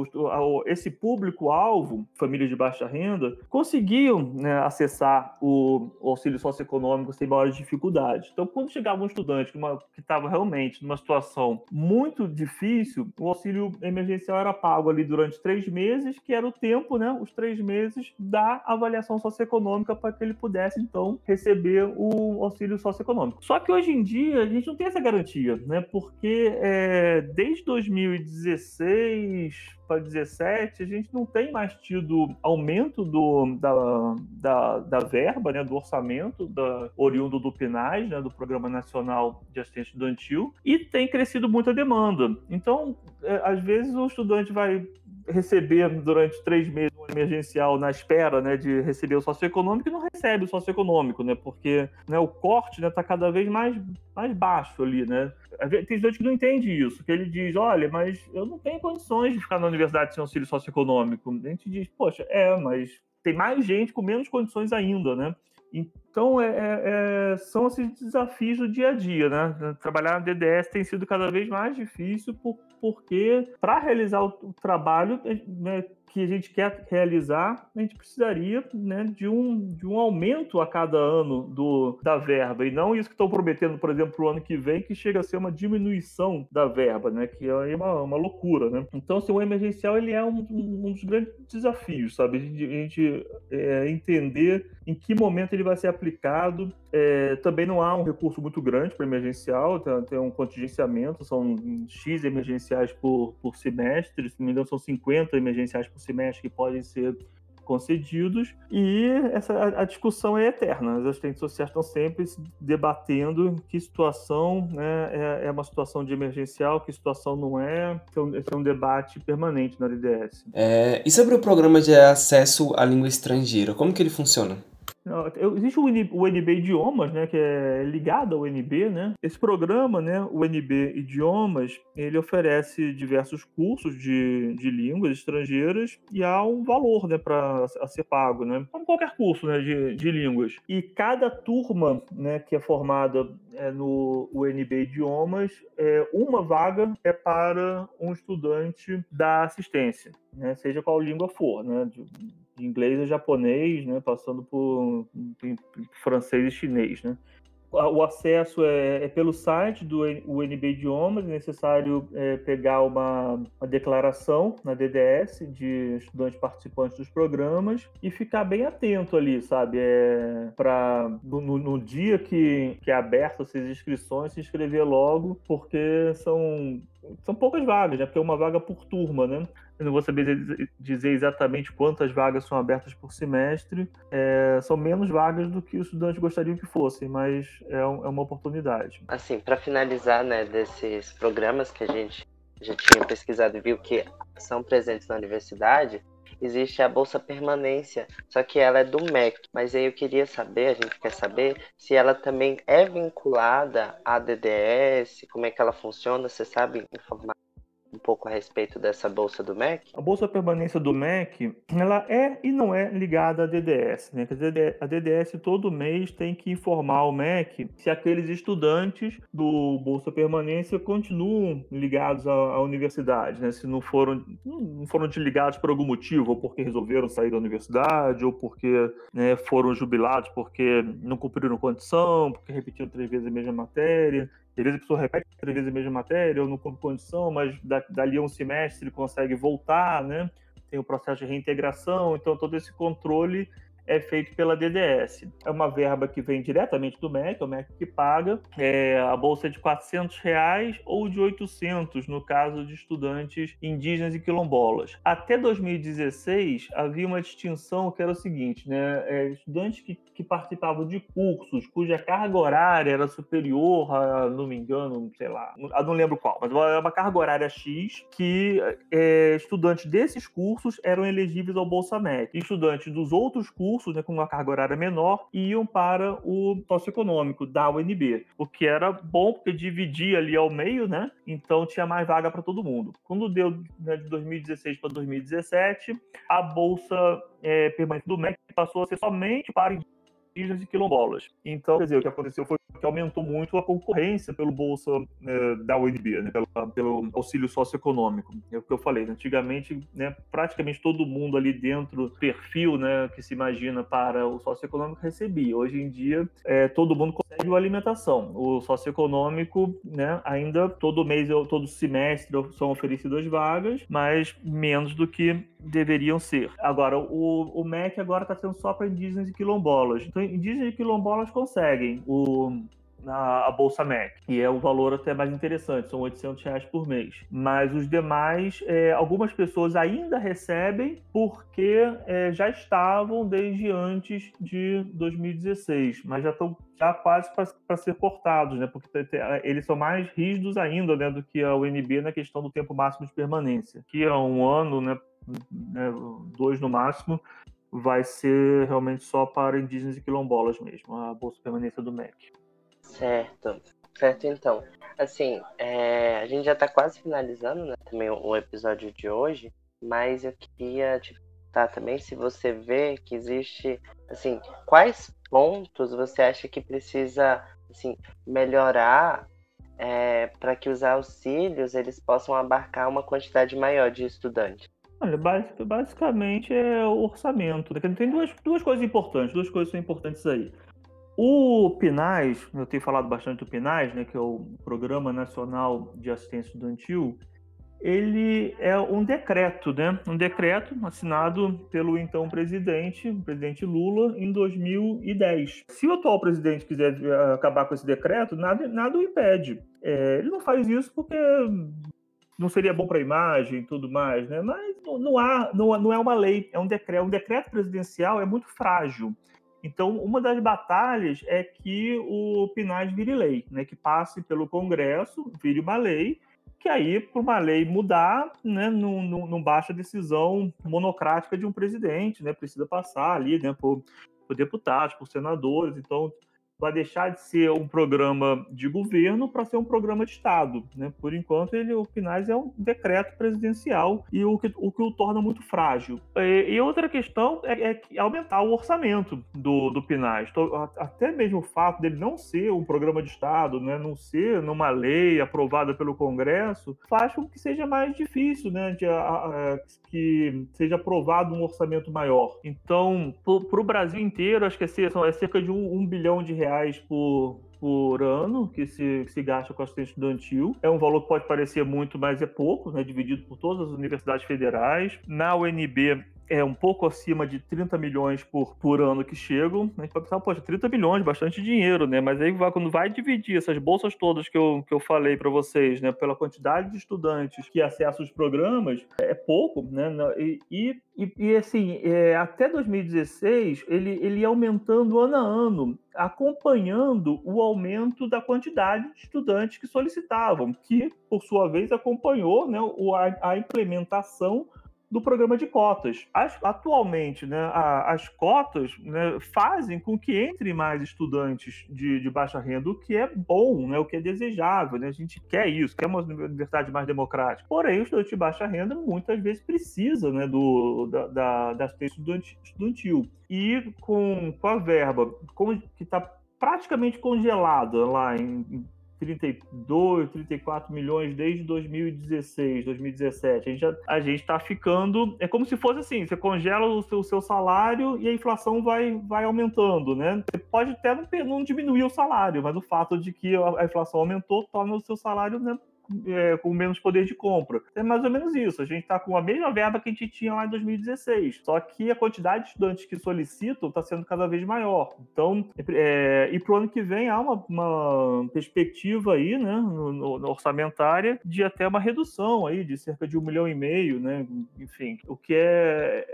D: esse público-alvo, famílias de baixa renda, conseguiam né, acessar o auxílio socioeconômico sem maiores dificuldades. Então, quando chegava um estudante que estava realmente numa situação muito difícil, o auxílio emergencial era pago ali durante três meses, que era o tempo, né, os três meses da avaliação socioeconômica para que ele pudesse, então, receber o auxílio socioeconômico. Só que hoje em dia a gente não tem essa garantia, né, porque é, é, desde 2016 para 2017, a gente não tem mais tido aumento do, da, da, da verba, né, do orçamento da, oriundo do PNAS, né, do Programa Nacional de Assistência Estudantil, e tem crescido muito a demanda. Então, é, às vezes o estudante vai receber durante três meses emergencial na espera né, de receber o socioeconômico e não recebe o socioeconômico, né? Porque né, o corte está né, tá cada vez mais, mais baixo ali, né? Tem gente que não entende isso, que ele diz, olha, mas eu não tenho condições de ficar na universidade sem auxílio socioeconômico. A gente diz, poxa, é, mas tem mais gente com menos condições ainda, né? Então, é, é, é são esses desafios do dia a dia, né? Trabalhar na DDS tem sido cada vez mais difícil por, porque, para realizar o, o trabalho, né, que a gente quer realizar, a gente precisaria né, de, um, de um aumento a cada ano do, da verba, e não isso que estão prometendo, por exemplo, para o ano que vem, que chega a ser uma diminuição da verba, né, que é uma, uma loucura. Né? Então, assim, o emergencial ele é um, um dos grandes desafios, sabe? A gente, a gente é, entender em que momento ele vai ser aplicado. É, também não há um recurso muito grande para emergencial, tem, tem, um contingenciamento, são X emergenciais por, por semestre, se não me engano, são 50 emergenciais por semestre que podem ser concedidos e essa a, discussão é eterna. As assistentes sociais estão sempre debatendo que situação né, é, é, uma situação de emergencial, que situação não é. Esse é um debate permanente na LDS.
A: É, e sobre o programa de acesso à língua estrangeira, como que ele funciona?
D: Existe o, NB, o NB Idiomas, né, que é ligado ao NB, né? Esse programa, né, o NB Idiomas, ele oferece diversos cursos de, de línguas estrangeiras e há um valor, né, para ser pago, né? Como qualquer curso, né, de, de línguas. E cada turma, né, que é formada é, no UNB Idiomas, é, uma vaga é para um estudante da assistência, né, seja qual língua for, né? De, de inglês a japonês, né, passando por, francês e chinês, né. O acesso é, é pelo site do UNB Idiomas, é necessário é, pegar uma, uma, declaração na DDS de estudantes participantes dos programas e ficar bem atento ali, sabe? É, no, no, dia que, que é aberto essas inscrições, se inscrever logo, porque são são poucas vagas, né? Porque é uma vaga por turma, né? Eu não vou saber dizer exatamente quantas vagas são abertas por semestre. É, são menos vagas do que os estudantes gostariam que fossem, mas é, um, é uma oportunidade.
C: Assim, para finalizar, né, desses programas que a gente já tinha pesquisado e viu que são presentes na universidade, existe a bolsa permanência, só que ela é do MEC. Mas aí eu queria saber, a gente quer saber se ela também é vinculada à DDS, como é que ela funciona, você sabe informar um pouco a respeito dessa bolsa do MEC?
D: A bolsa permanência do MEC, ela é e não é ligada à DDS, né? A DDS todo mês tem que informar o MEC se aqueles estudantes do bolsa permanência continuam ligados à, à universidade, né? Se não foram não foram desligados por algum motivo, ou porque resolveram sair da universidade, ou porque né, foram jubilados porque não cumpriram condição, porque repetiram três vezes a mesma matéria. Às vezes a pessoa repete três vezes a mesma matéria ou não com condição, mas dali a um semestre consegue voltar, né? Tem o processo de reintegração, então todo esse controle é feito pela DDS. É uma verba que vem diretamente do MEC, é o MEC que paga. É, a bolsa é de 400 reais ou de 800 no caso de estudantes indígenas e quilombolas. Até 2016 havia uma distinção que era o seguinte, né? É, estudantes que, que participavam de cursos cuja carga horária era superior a, não me engano, sei lá, a não lembro qual, mas era uma carga horária X que é, estudantes desses cursos eram elegíveis ao Bolsa MEC. Estudantes dos outros cursos cursos né, com uma carga horária menor iam para o socioeconômico da UNB, o que era bom porque dividia ali ao meio, né? Então tinha mais vaga para todo mundo. Quando deu né, de 2016 para 2017, a bolsa é, permanente do MEC passou a ser somente para indígenas e quilombolas. Então, quer dizer, o que aconteceu foi que aumentou muito a concorrência pelo bolsa né, da UNB, né, pelo, pelo, auxílio socioeconômico. É o que eu falei, né, antigamente, né, praticamente todo mundo ali dentro do perfil né, que se imagina para o socioeconômico recebia. Hoje em dia, é, todo mundo consegue alimentação. O socioeconômico, né, ainda todo mês, todo semestre são oferecidas vagas, mas menos do que deveriam ser. Agora, o, o MEC agora está sendo só para indígenas e quilombolas. Então, indígenas e quilombolas conseguem o, a, a, Bolsa MEC, e é o valor até mais interessante, são 800 reais por mês. Mas os demais, é, algumas pessoas ainda recebem porque é, já estavam desde antes de 2016, mas já estão já quase para ser cortados, né? Porque eles são mais rígidos ainda né, do que a UNB na questão do tempo máximo de permanência, que é um ano, né, né, dois no máximo, vai ser realmente só para indígenas e quilombolas mesmo, a Bolsa Permanência do MEC.
C: Certo, certo então. Assim, é, a gente já está quase finalizando né, também o, episódio de hoje, mas eu queria te perguntar também se você vê que existe, assim, quais pontos você acha que precisa assim, melhorar é, para que os auxílios eles possam abarcar uma quantidade maior de estudantes?
D: Olha, basicamente é o orçamento. Né? Tem duas, duas coisas importantes, duas coisas são importantes aí. O PNAES, eu tenho falado bastante do PNAES, né, que é o Programa Nacional de Assistência Estudantil, ele é um decreto, né? Um decreto assinado pelo então presidente, o presidente Lula, em 2010. Se o atual presidente quiser acabar com esse decreto, nada, nada o impede. É, ele não faz isso porque não seria bom para a imagem e tudo mais, né? Mas não, há, não, não é uma lei, é um decreto. Um decreto presidencial é muito frágil. Então, uma das batalhas é que o PNAD vire lei, né? Que passe pelo Congresso, vire uma lei, que aí, para uma lei mudar, né, não, não, não basta a decisão monocrática de um presidente, né? Precisa passar ali, né, por, por deputados, por senadores. Então, vai deixar de ser um programa de governo para ser um programa de Estado. Né? Por enquanto, ele, o PNAS é um decreto presidencial e o que o, que o torna muito frágil. E, e outra questão é, é, aumentar o orçamento do, do PNAS. Até mesmo o fato dele não ser um programa de Estado, né? não ser numa lei aprovada pelo Congresso, faz com que seja mais difícil né? de, a, a, que seja aprovado um orçamento maior. Então, para o Brasil inteiro, acho que é, é cerca de um, um bilhão de reais reais por, por ano que se, que se gasta com assistência estudantil. É um valor que pode parecer muito, mas é pouco, né, dividido por todas as universidades federais. Na UNB é um pouco acima de 30 milhões por, por ano que chegam. A gente vai pensar, poxa, 30 milhões, bastante dinheiro, né? Mas aí vai, quando vai dividir essas bolsas todas que eu, que eu falei para vocês, né, pela quantidade de estudantes que acessam os programas, é pouco, né? E, e, e assim, é, até 2016, ele, ele ia aumentando ano a ano, acompanhando o aumento da quantidade de estudantes que solicitavam, que, por sua vez, acompanhou né, a, a implementação do programa de cotas. As, atualmente, né, a, as cotas né, fazem com que entre mais estudantes de, de, baixa renda, o que é bom, né, o que é desejável. Né, a gente quer isso, quer uma universidade mais democrática. Porém, o estudante de baixa renda muitas vezes precisa né, do, da, da, da assistência estudantil. E com, com a verba com, que está praticamente congelada lá em 32, 34 milhões desde 2016, 2017. A gente, a gente está ficando. É como se fosse assim: você congela o seu, o seu, salário e a inflação vai, vai aumentando, né? Você pode até não, não diminuir o salário, mas o fato de que a, a inflação aumentou torna o seu salário né, é, com menos poder de compra. É mais ou menos isso. A gente está com a mesma verba que a gente tinha lá em 2016. Só que a quantidade de estudantes que solicitam está sendo cada vez maior. Então, é, e para o ano que vem há uma, uma perspectiva aí, né, no, no, orçamentária, de até uma redução aí de cerca de um milhão e meio, né? Enfim, o que é,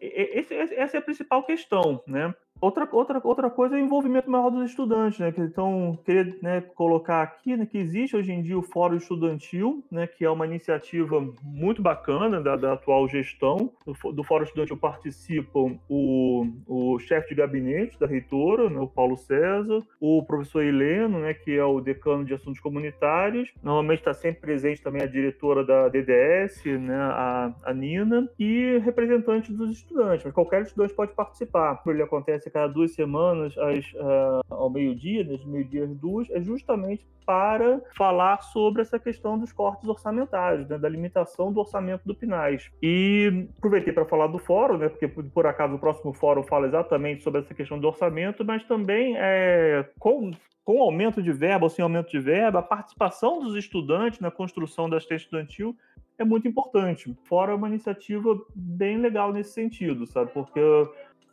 D: é, é essa é a principal questão, né? Outra, outra, outra coisa é o envolvimento maior dos estudantes, né? Então, queria né, colocar aqui né, que existe hoje em dia o Fórum Estudantil, né, que é uma iniciativa muito bacana da, da atual gestão. Do, do, Fórum Estudantil participam o, o chefe de gabinete da reitora, né, o Paulo César, o professor Heleno, né, que é o decano de assuntos comunitários. Normalmente está sempre presente também a diretora da DDS, né, a, a Nina, e representantes dos estudantes. Mas qualquer estudante pode participar. Ele acontece cada duas semanas, às, uh, ao meio-dia, das meio-dia às duas, é justamente para falar sobre essa questão dos cortes orçamentários, né, da limitação do orçamento do PNAES. E aproveitei para falar do fórum, né, porque por acaso o próximo fórum fala exatamente sobre essa questão do orçamento, mas também é, com com aumento de verba ou sem aumento de verba, a participação dos estudantes na construção da assistência estudantil é muito importante. Fora uma iniciativa bem legal nesse sentido, sabe? Porque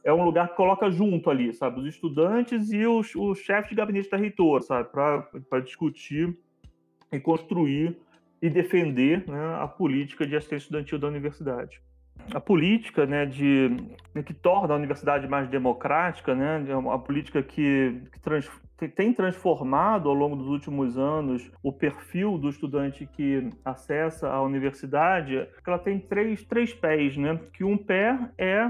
D: é um lugar que coloca junto ali, sabe? Os estudantes e os, os chefes de gabinete da reitor, sabe? Para discutir e construir e defender né, a política de assistência estudantil da universidade. A política né, de, que torna a universidade mais democrática, né, é uma política que, que trans, tem transformado ao longo dos últimos anos o perfil do estudante que acessa a universidade, ela tem três, três pés, né? Que um pé é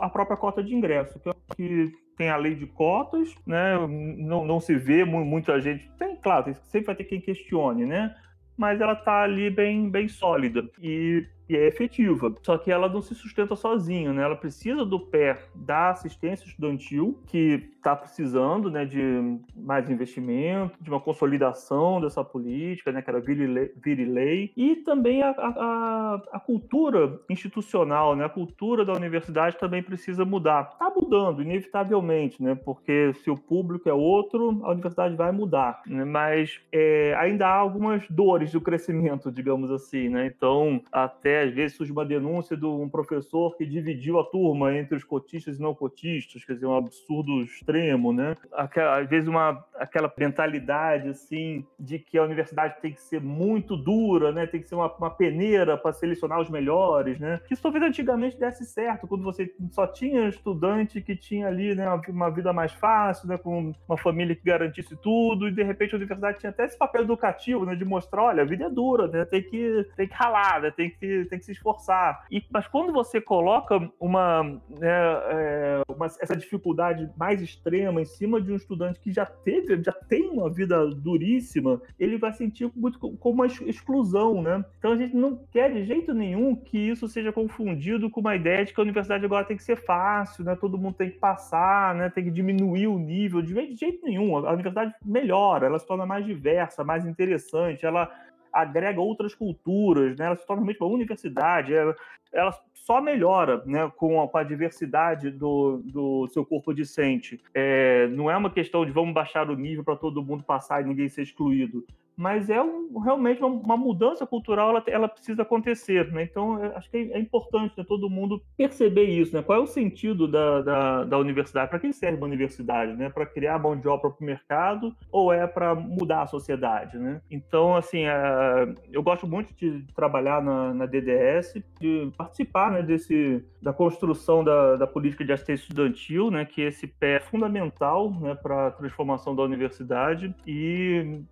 D: a própria cota de ingresso, que, é que tem a lei de cotas, né? Não, não se vê muita gente. Tem, claro, sempre vai ter quem questione, né? Mas ela está ali bem, bem sólida. E e é efetiva. Só que ela não se sustenta sozinha, né? Ela precisa do pé da assistência estudantil, que está precisando né, de mais investimento, de uma consolidação dessa política, né, que era vire lei, e também a, a, a, cultura institucional, né? A cultura da universidade também precisa mudar. Está mudando, inevitavelmente, né? Porque se o público é outro, a universidade vai mudar. Né? Mas é, ainda há algumas dores do crescimento, digamos assim, né? Então, até às vezes surge uma denúncia de um professor que dividiu a turma entre os cotistas e não cotistas, quer dizer, um absurdo extremo, né? Aquela, às vezes uma, aquela mentalidade, assim, de que a universidade tem que ser muito dura, né? Tem que ser uma, uma peneira para selecionar os melhores, né? Isso talvez antigamente desse certo, quando você só tinha estudante que tinha ali, né, uma vida mais fácil, né, com uma família que garantisse tudo, e de repente a universidade tinha até esse papel educativo, né, de mostrar, olha, a vida é dura, né? Tem que, tem que ralar, né? Tem que tem que se esforçar. E, mas quando você coloca uma, né, é, uma, essa dificuldade mais extrema em cima de um estudante que já teve, já tem uma vida duríssima, ele vai sentir muito como uma exclusão, né? Então a gente não quer de jeito nenhum que isso seja confundido com uma ideia de que a universidade agora tem que ser fácil, né? Todo mundo tem que passar, né? Tem que diminuir o nível. De jeito nenhum. A universidade melhora, ela se torna mais diversa, mais interessante, ela agrega outras culturas, né? ela se torna realmente uma universidade, ela, ela só melhora né, com, a, com a diversidade do, do seu corpo discente. É, não é uma questão de vamos baixar o nível para todo mundo passar e ninguém ser excluído mas é um, realmente uma, uma, mudança cultural, ela, ela precisa acontecer, né? Então, acho que é, é, importante né, todo mundo perceber isso, né? Qual é o sentido da, da, da universidade? Para quem serve uma universidade, né? Para criar mão de obra para o mercado ou é para mudar a sociedade, né? Então, assim, é, eu gosto muito de trabalhar na, na DDS, de participar né, desse, da construção da, da política de assistência estudantil, né? Que esse pé é fundamental né, para a transformação da universidade e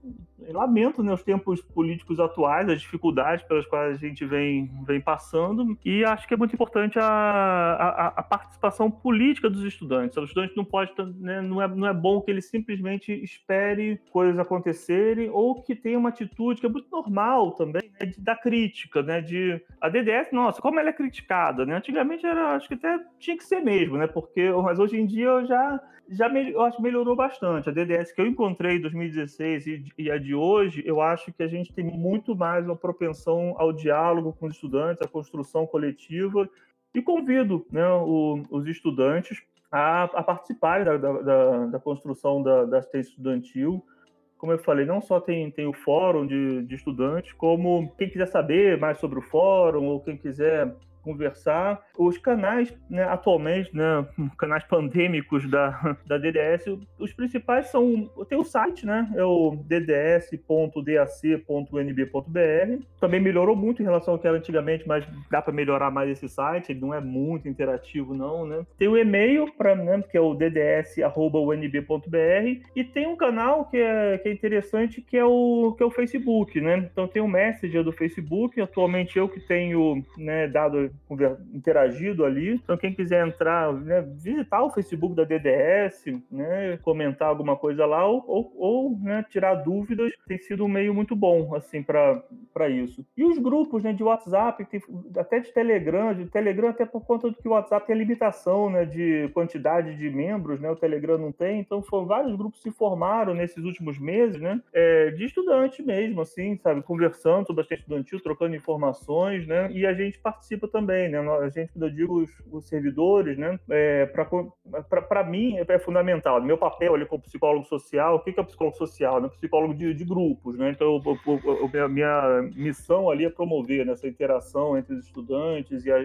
D: lamento né, os tempos políticos atuais, as dificuldades pelas quais a gente vem, vem passando, e acho que é muito importante a, a, a participação política dos estudantes. O estudante não pode, né, não, é, não é bom que ele simplesmente espere coisas acontecerem, ou que tenha uma atitude que é muito normal também, né, de, da crítica, né, de a DDS, nossa, como ela é criticada, né? Antigamente era, acho que até tinha que ser mesmo, né? Porque, mas hoje em dia eu já já eu acho melhorou bastante. A DDS que eu encontrei em 2016 e, e, a de hoje, eu acho que a gente tem muito mais uma propensão ao diálogo com os estudantes, à construção coletiva, e convido né, o, os estudantes a, a participarem da, da, da, construção da, da assistência estudantil. Como eu falei, não só tem, tem o fórum de, de estudantes, como quem quiser saber mais sobre o fórum, ou quem quiser conversar. Os canais, né, atualmente, né, canais pandêmicos da, da DDS, os principais são. Tem o site, né? É o dds.dac.nb.br. Também melhorou muito em relação ao que era antigamente, mas dá para melhorar mais esse site. Ele não é muito interativo, não, né? Tem o e-mail, para né, que é o dds.unb.br. E tem um canal que é, que é interessante, que é, o, que é o Facebook, né? Então tem o Messenger do Facebook. Atualmente eu que tenho né, dado interagido ali. Então, quem quiser entrar, né, visitar o Facebook da DDS, né, comentar alguma coisa lá ou, ou, ou né, tirar dúvidas, tem sido um meio muito bom assim para isso. E os grupos né, de WhatsApp, até de Telegram, de Telegram até por conta do que o WhatsApp tem limitação né, de quantidade de membros, né, o Telegram não tem, então foram vários grupos se formaram nesses últimos meses, né, é, de estudante mesmo, assim, sabe, conversando sobre a estudantil, trocando informações, né, e a gente participa também, né, a gente, quando eu digo os, os servidores, né, é, para mim é fundamental, meu papel ali como psicólogo social, o que é o psicólogo social? Né, psicólogo de, de grupos, né, então a minha missão ali é promover né, essa interação entre os estudantes e, a,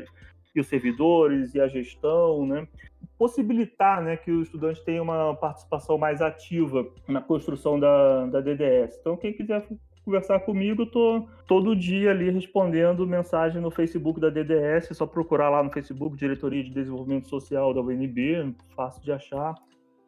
D: e os servidores e a gestão, né, possibilitar né, que o estudante tenha uma participação mais ativa na construção da, da DDS. Então, quem quiser conversar comigo, eu tô todo dia ali respondendo mensagem no Facebook da DDS, é só procurar lá no Facebook, Diretoria de Desenvolvimento Social da UNB, fácil de achar,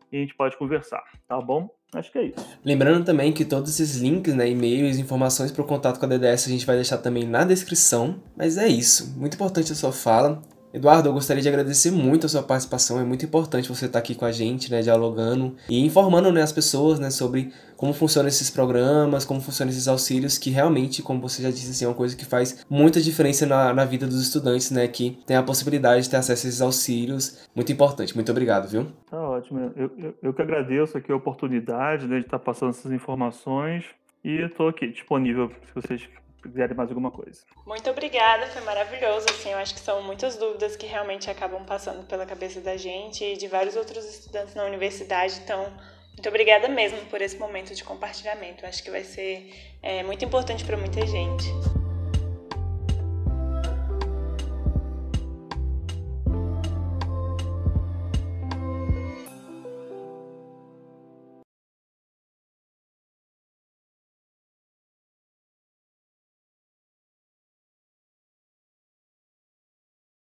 D: e a gente pode conversar, tá bom? Acho que é isso.
A: Lembrando também que todos esses links, né, e-mails, informações para o contato com a DDS a gente vai deixar também na descrição. Mas é isso. Muito importante a sua fala. Eduardo, eu gostaria de agradecer muito a sua participação. É muito importante você estar aqui com a gente, né, dialogando e informando né, as pessoas né, sobre como funcionam esses programas, como funcionam esses auxílios, que realmente, como você já disse, assim, é uma coisa que faz muita diferença na, na vida dos estudantes, né, que tem a possibilidade de ter acesso a esses auxílios. Muito importante. Muito obrigado, viu?
D: Tá ótimo. Eu, eu, eu que agradeço aqui a oportunidade né, de estar passando essas informações e estou aqui disponível se vocês quiserem mais alguma coisa.
B: Muito obrigada, foi maravilhoso. Assim, eu acho que são muitas dúvidas que realmente acabam passando pela cabeça da gente e de vários outros estudantes na universidade. Então, muito obrigada mesmo por esse momento de compartilhamento. Eu acho que vai ser é, muito importante para muita gente.